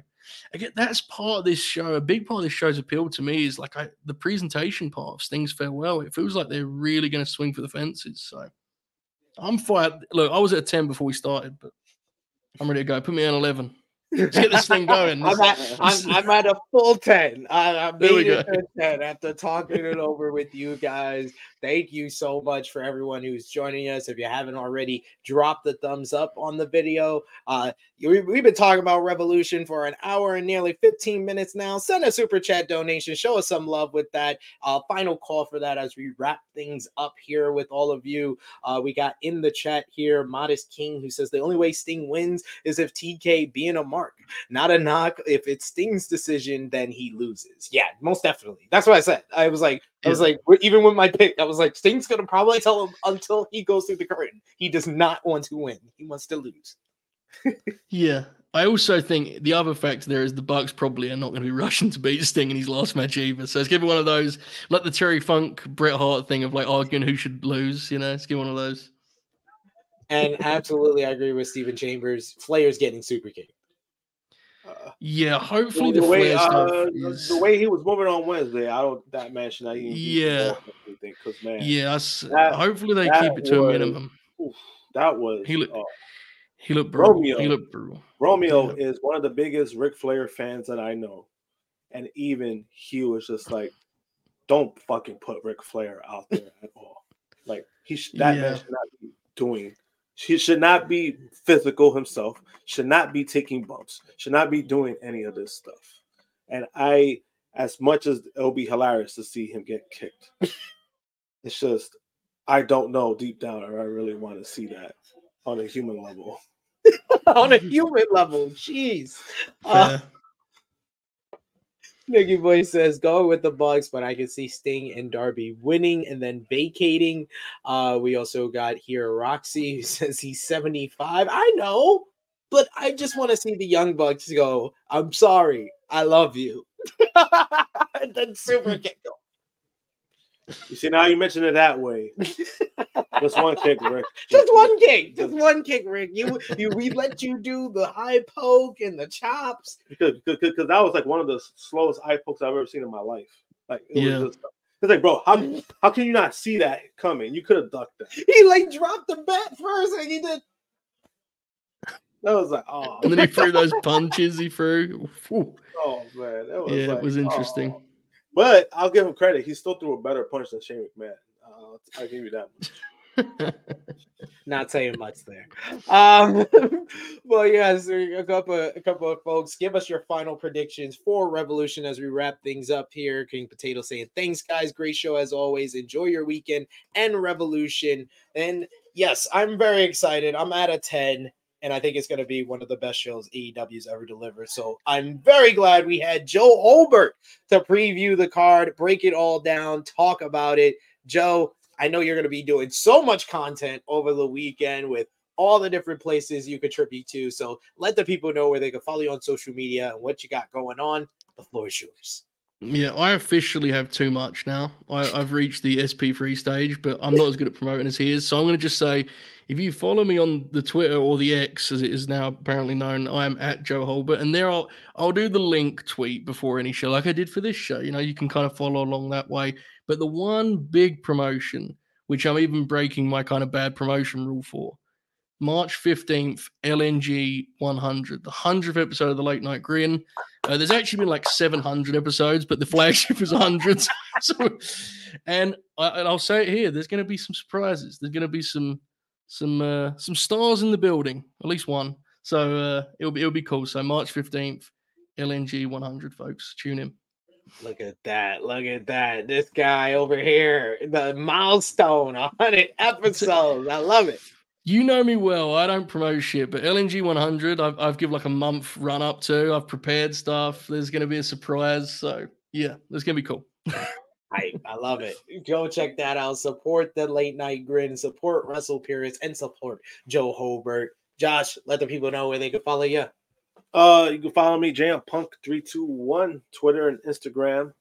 again, that's part of this show. A big part of this show's appeal to me is like I, the presentation part of Sting's farewell. It feels like they're really going to swing for the fences. So I'm fired. Look, I was at a 10 before we started, but I'm ready to go. Put me on 11. Let's get this thing going. (laughs) I'm at, I'm, I'm at a full 10. I, I'm (laughs) There we go. 10 after talking it over with you guys. Thank you so much for everyone who's joining us. If you haven't already, drop the thumbs up on the video. Uh, we've been talking about Revolution for an hour and nearly 15 minutes now. Send a super chat donation. Show us some love with that. Uh, final call for that as we wrap things up here with all of you. Uh, we got in the chat here Modest King who says the only way Sting wins is if TK being a mark, not a knock. If it's Sting's decision, then he loses. Yeah, most definitely. That's what I said. I was like, I was like, even with my pick, I was like, Sting's gonna probably tell him until he goes through the curtain. He does not want to win. He wants to lose. Yeah. I also think the other factor there is the Bucks probably are not going to be (laughs) rushing to beat Sting in his last match either. So it's going to be one of those, like the Terry Funk Bret Hart thing of like arguing who should lose. You know, it's going to be one of those. And absolutely, I agree with Stephen Chambers. Flair's getting super kicked. Uh, Yeah, hopefully the, the, way Flair stuff uh, is. the way he was moving on Wednesday, I don't that match should not Yeah. involved in anything because man, yeah, that's- that- hopefully they keep it to a minimum. oof, that was He looked- uh, He looked brutal. Romeo. He looked brutal. Romeo is one of the biggest Ric Flair fans that I know, and even he was just like, "Don't fucking put Ric Flair out there at (laughs) all." Like he sh- that Yeah. man should not be doing. He should not be physical himself. Should not be taking bumps. Should not be doing any of this stuff. And I, as much as it'll be hilarious to see him get kicked, it's just I don't know deep down if I really want to see that on a human level. (laughs) on a (laughs) human level, jeez. Uh, Nicky Boy says going with the Bucks, but I can see Sting and Darby winning and then vacating. Uh, we also got here Roxy who (laughs) says he's 75. I know, but I just want to see the Young Bucks go, I'm sorry, I love you. and then super kick You see, now you mention it that way. (laughs) Just one kick, Rick. Just one kick. Just one kick, Rick. You, you, we let you do the high poke and the chops because because that was like one of the slowest eye pokes I've ever seen in my life. Like, it Yeah. was just, it's like, bro, how how can you not see that coming? You could have ducked that. He like dropped the bat first, and he did. (laughs) That was like, oh, And then he threw those punches he threw. Whew. oh man, that was Yeah, like, it was interesting. oh. But I'll give him credit. He still threw a better punch than Shane McMahon. Uh, I'll give you that. (laughs) Not saying much there. Um, (laughs) well, yes, a couple, a couple of folks, give us your final predictions for Revolution as we wrap things up here. King Potato saying, "Thanks, guys, great show as always. Enjoy your weekend and Revolution." And yes, I'm very excited. I'm at a ten. And I think it's going to be one of the best shows AEW's ever delivered. So I'm very glad we had Joe Hulbert to preview the card, break it all down, talk about it. Joe, I know you're going to be doing so much content over the weekend with all the different places you contribute to. So let the people know where they can follow you on social media and what you got going on. The floor is yours. Yeah, I officially have too much now. I, I've reached the SP3 stage, but I'm not as good at promoting as he is. So I'm going to just say if you follow me on the Twitter or the X, as it is now apparently known, I am at Joe Hulbert. And there I'll, I'll do the link tweet before any show, like I did for this show. You know, you can kind of follow along that way. But the one big promotion, which I'm even breaking my kind of bad promotion rule for, March 15th, LNG 100, the 100th episode of the Late Night Grin. Uh, there's actually been like 700 episodes, but the flagship is 100. (laughs) so, and, I, and I'll say it here: there's going to be some surprises. There's going to be some some uh, some stars in the building, at least one. So uh, it'll be it'll be cool. So March 15th, LNG 100, folks, tune in. Look at that. Look at that. This guy over here, the milestone 100 episodes. I love it. You know me well. I don't promote shit, but LNG 100, I've, I've given like a month run up to. I've prepared stuff. There's going to be a surprise. So yeah, it's going to be cool. I, I love it. Go check that out. Support the late night grin, support Russell Pierce, and support Joe Hulbert. Josh, let the people know where they can follow you. Uh, you can follow me, Jam Punk three two one, Twitter and Instagram,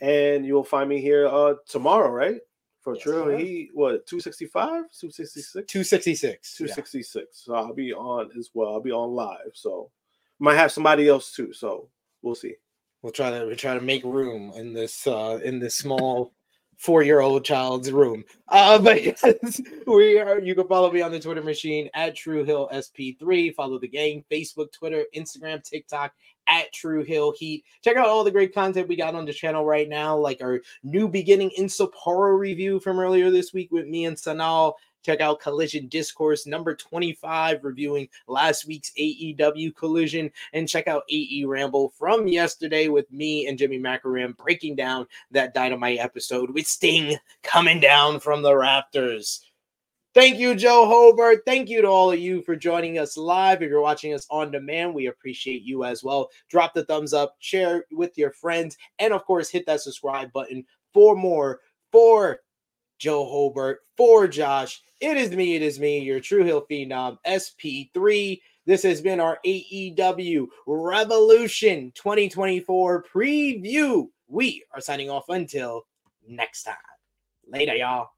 and you'll find me here uh tomorrow, right? For Yes, sir. Heat, what 265, 266, 266. Yeah. 266. So I'll be on as well. I'll be on live. So might have somebody else too. So we'll see. We'll try to we try to make room in this uh in this small (laughs) four-year-old child's room. Uh but (laughs) yes, we are you can follow me on the Twitter machine at Tru Heel SP3. Follow the gang, Facebook, Twitter, Instagram, TikTok at Tru Heel Heat. Check out all the great content we got on the channel right now, like our new beginning in Sapporo review from earlier this week with me and Sanal. Check out Collision Discourse number 25, reviewing last week's AEW Collision, and check out AE Ramble from yesterday with me and Jimmy Macaram breaking down that Dynamite episode with Sting coming down from the rafters. Thank you, Joe Hulbert. Thank you to all of you for joining us live. If you're watching us on demand, we appreciate you as well. Drop the thumbs up, share with your friends, and of course, hit that subscribe button for more. For Joe Hulbert, for Josh, it is me, it is me, your Tru Heel Phenom SP3. This has been our AEW Revolution 2024 preview. We are signing off until next time. Later, y'all.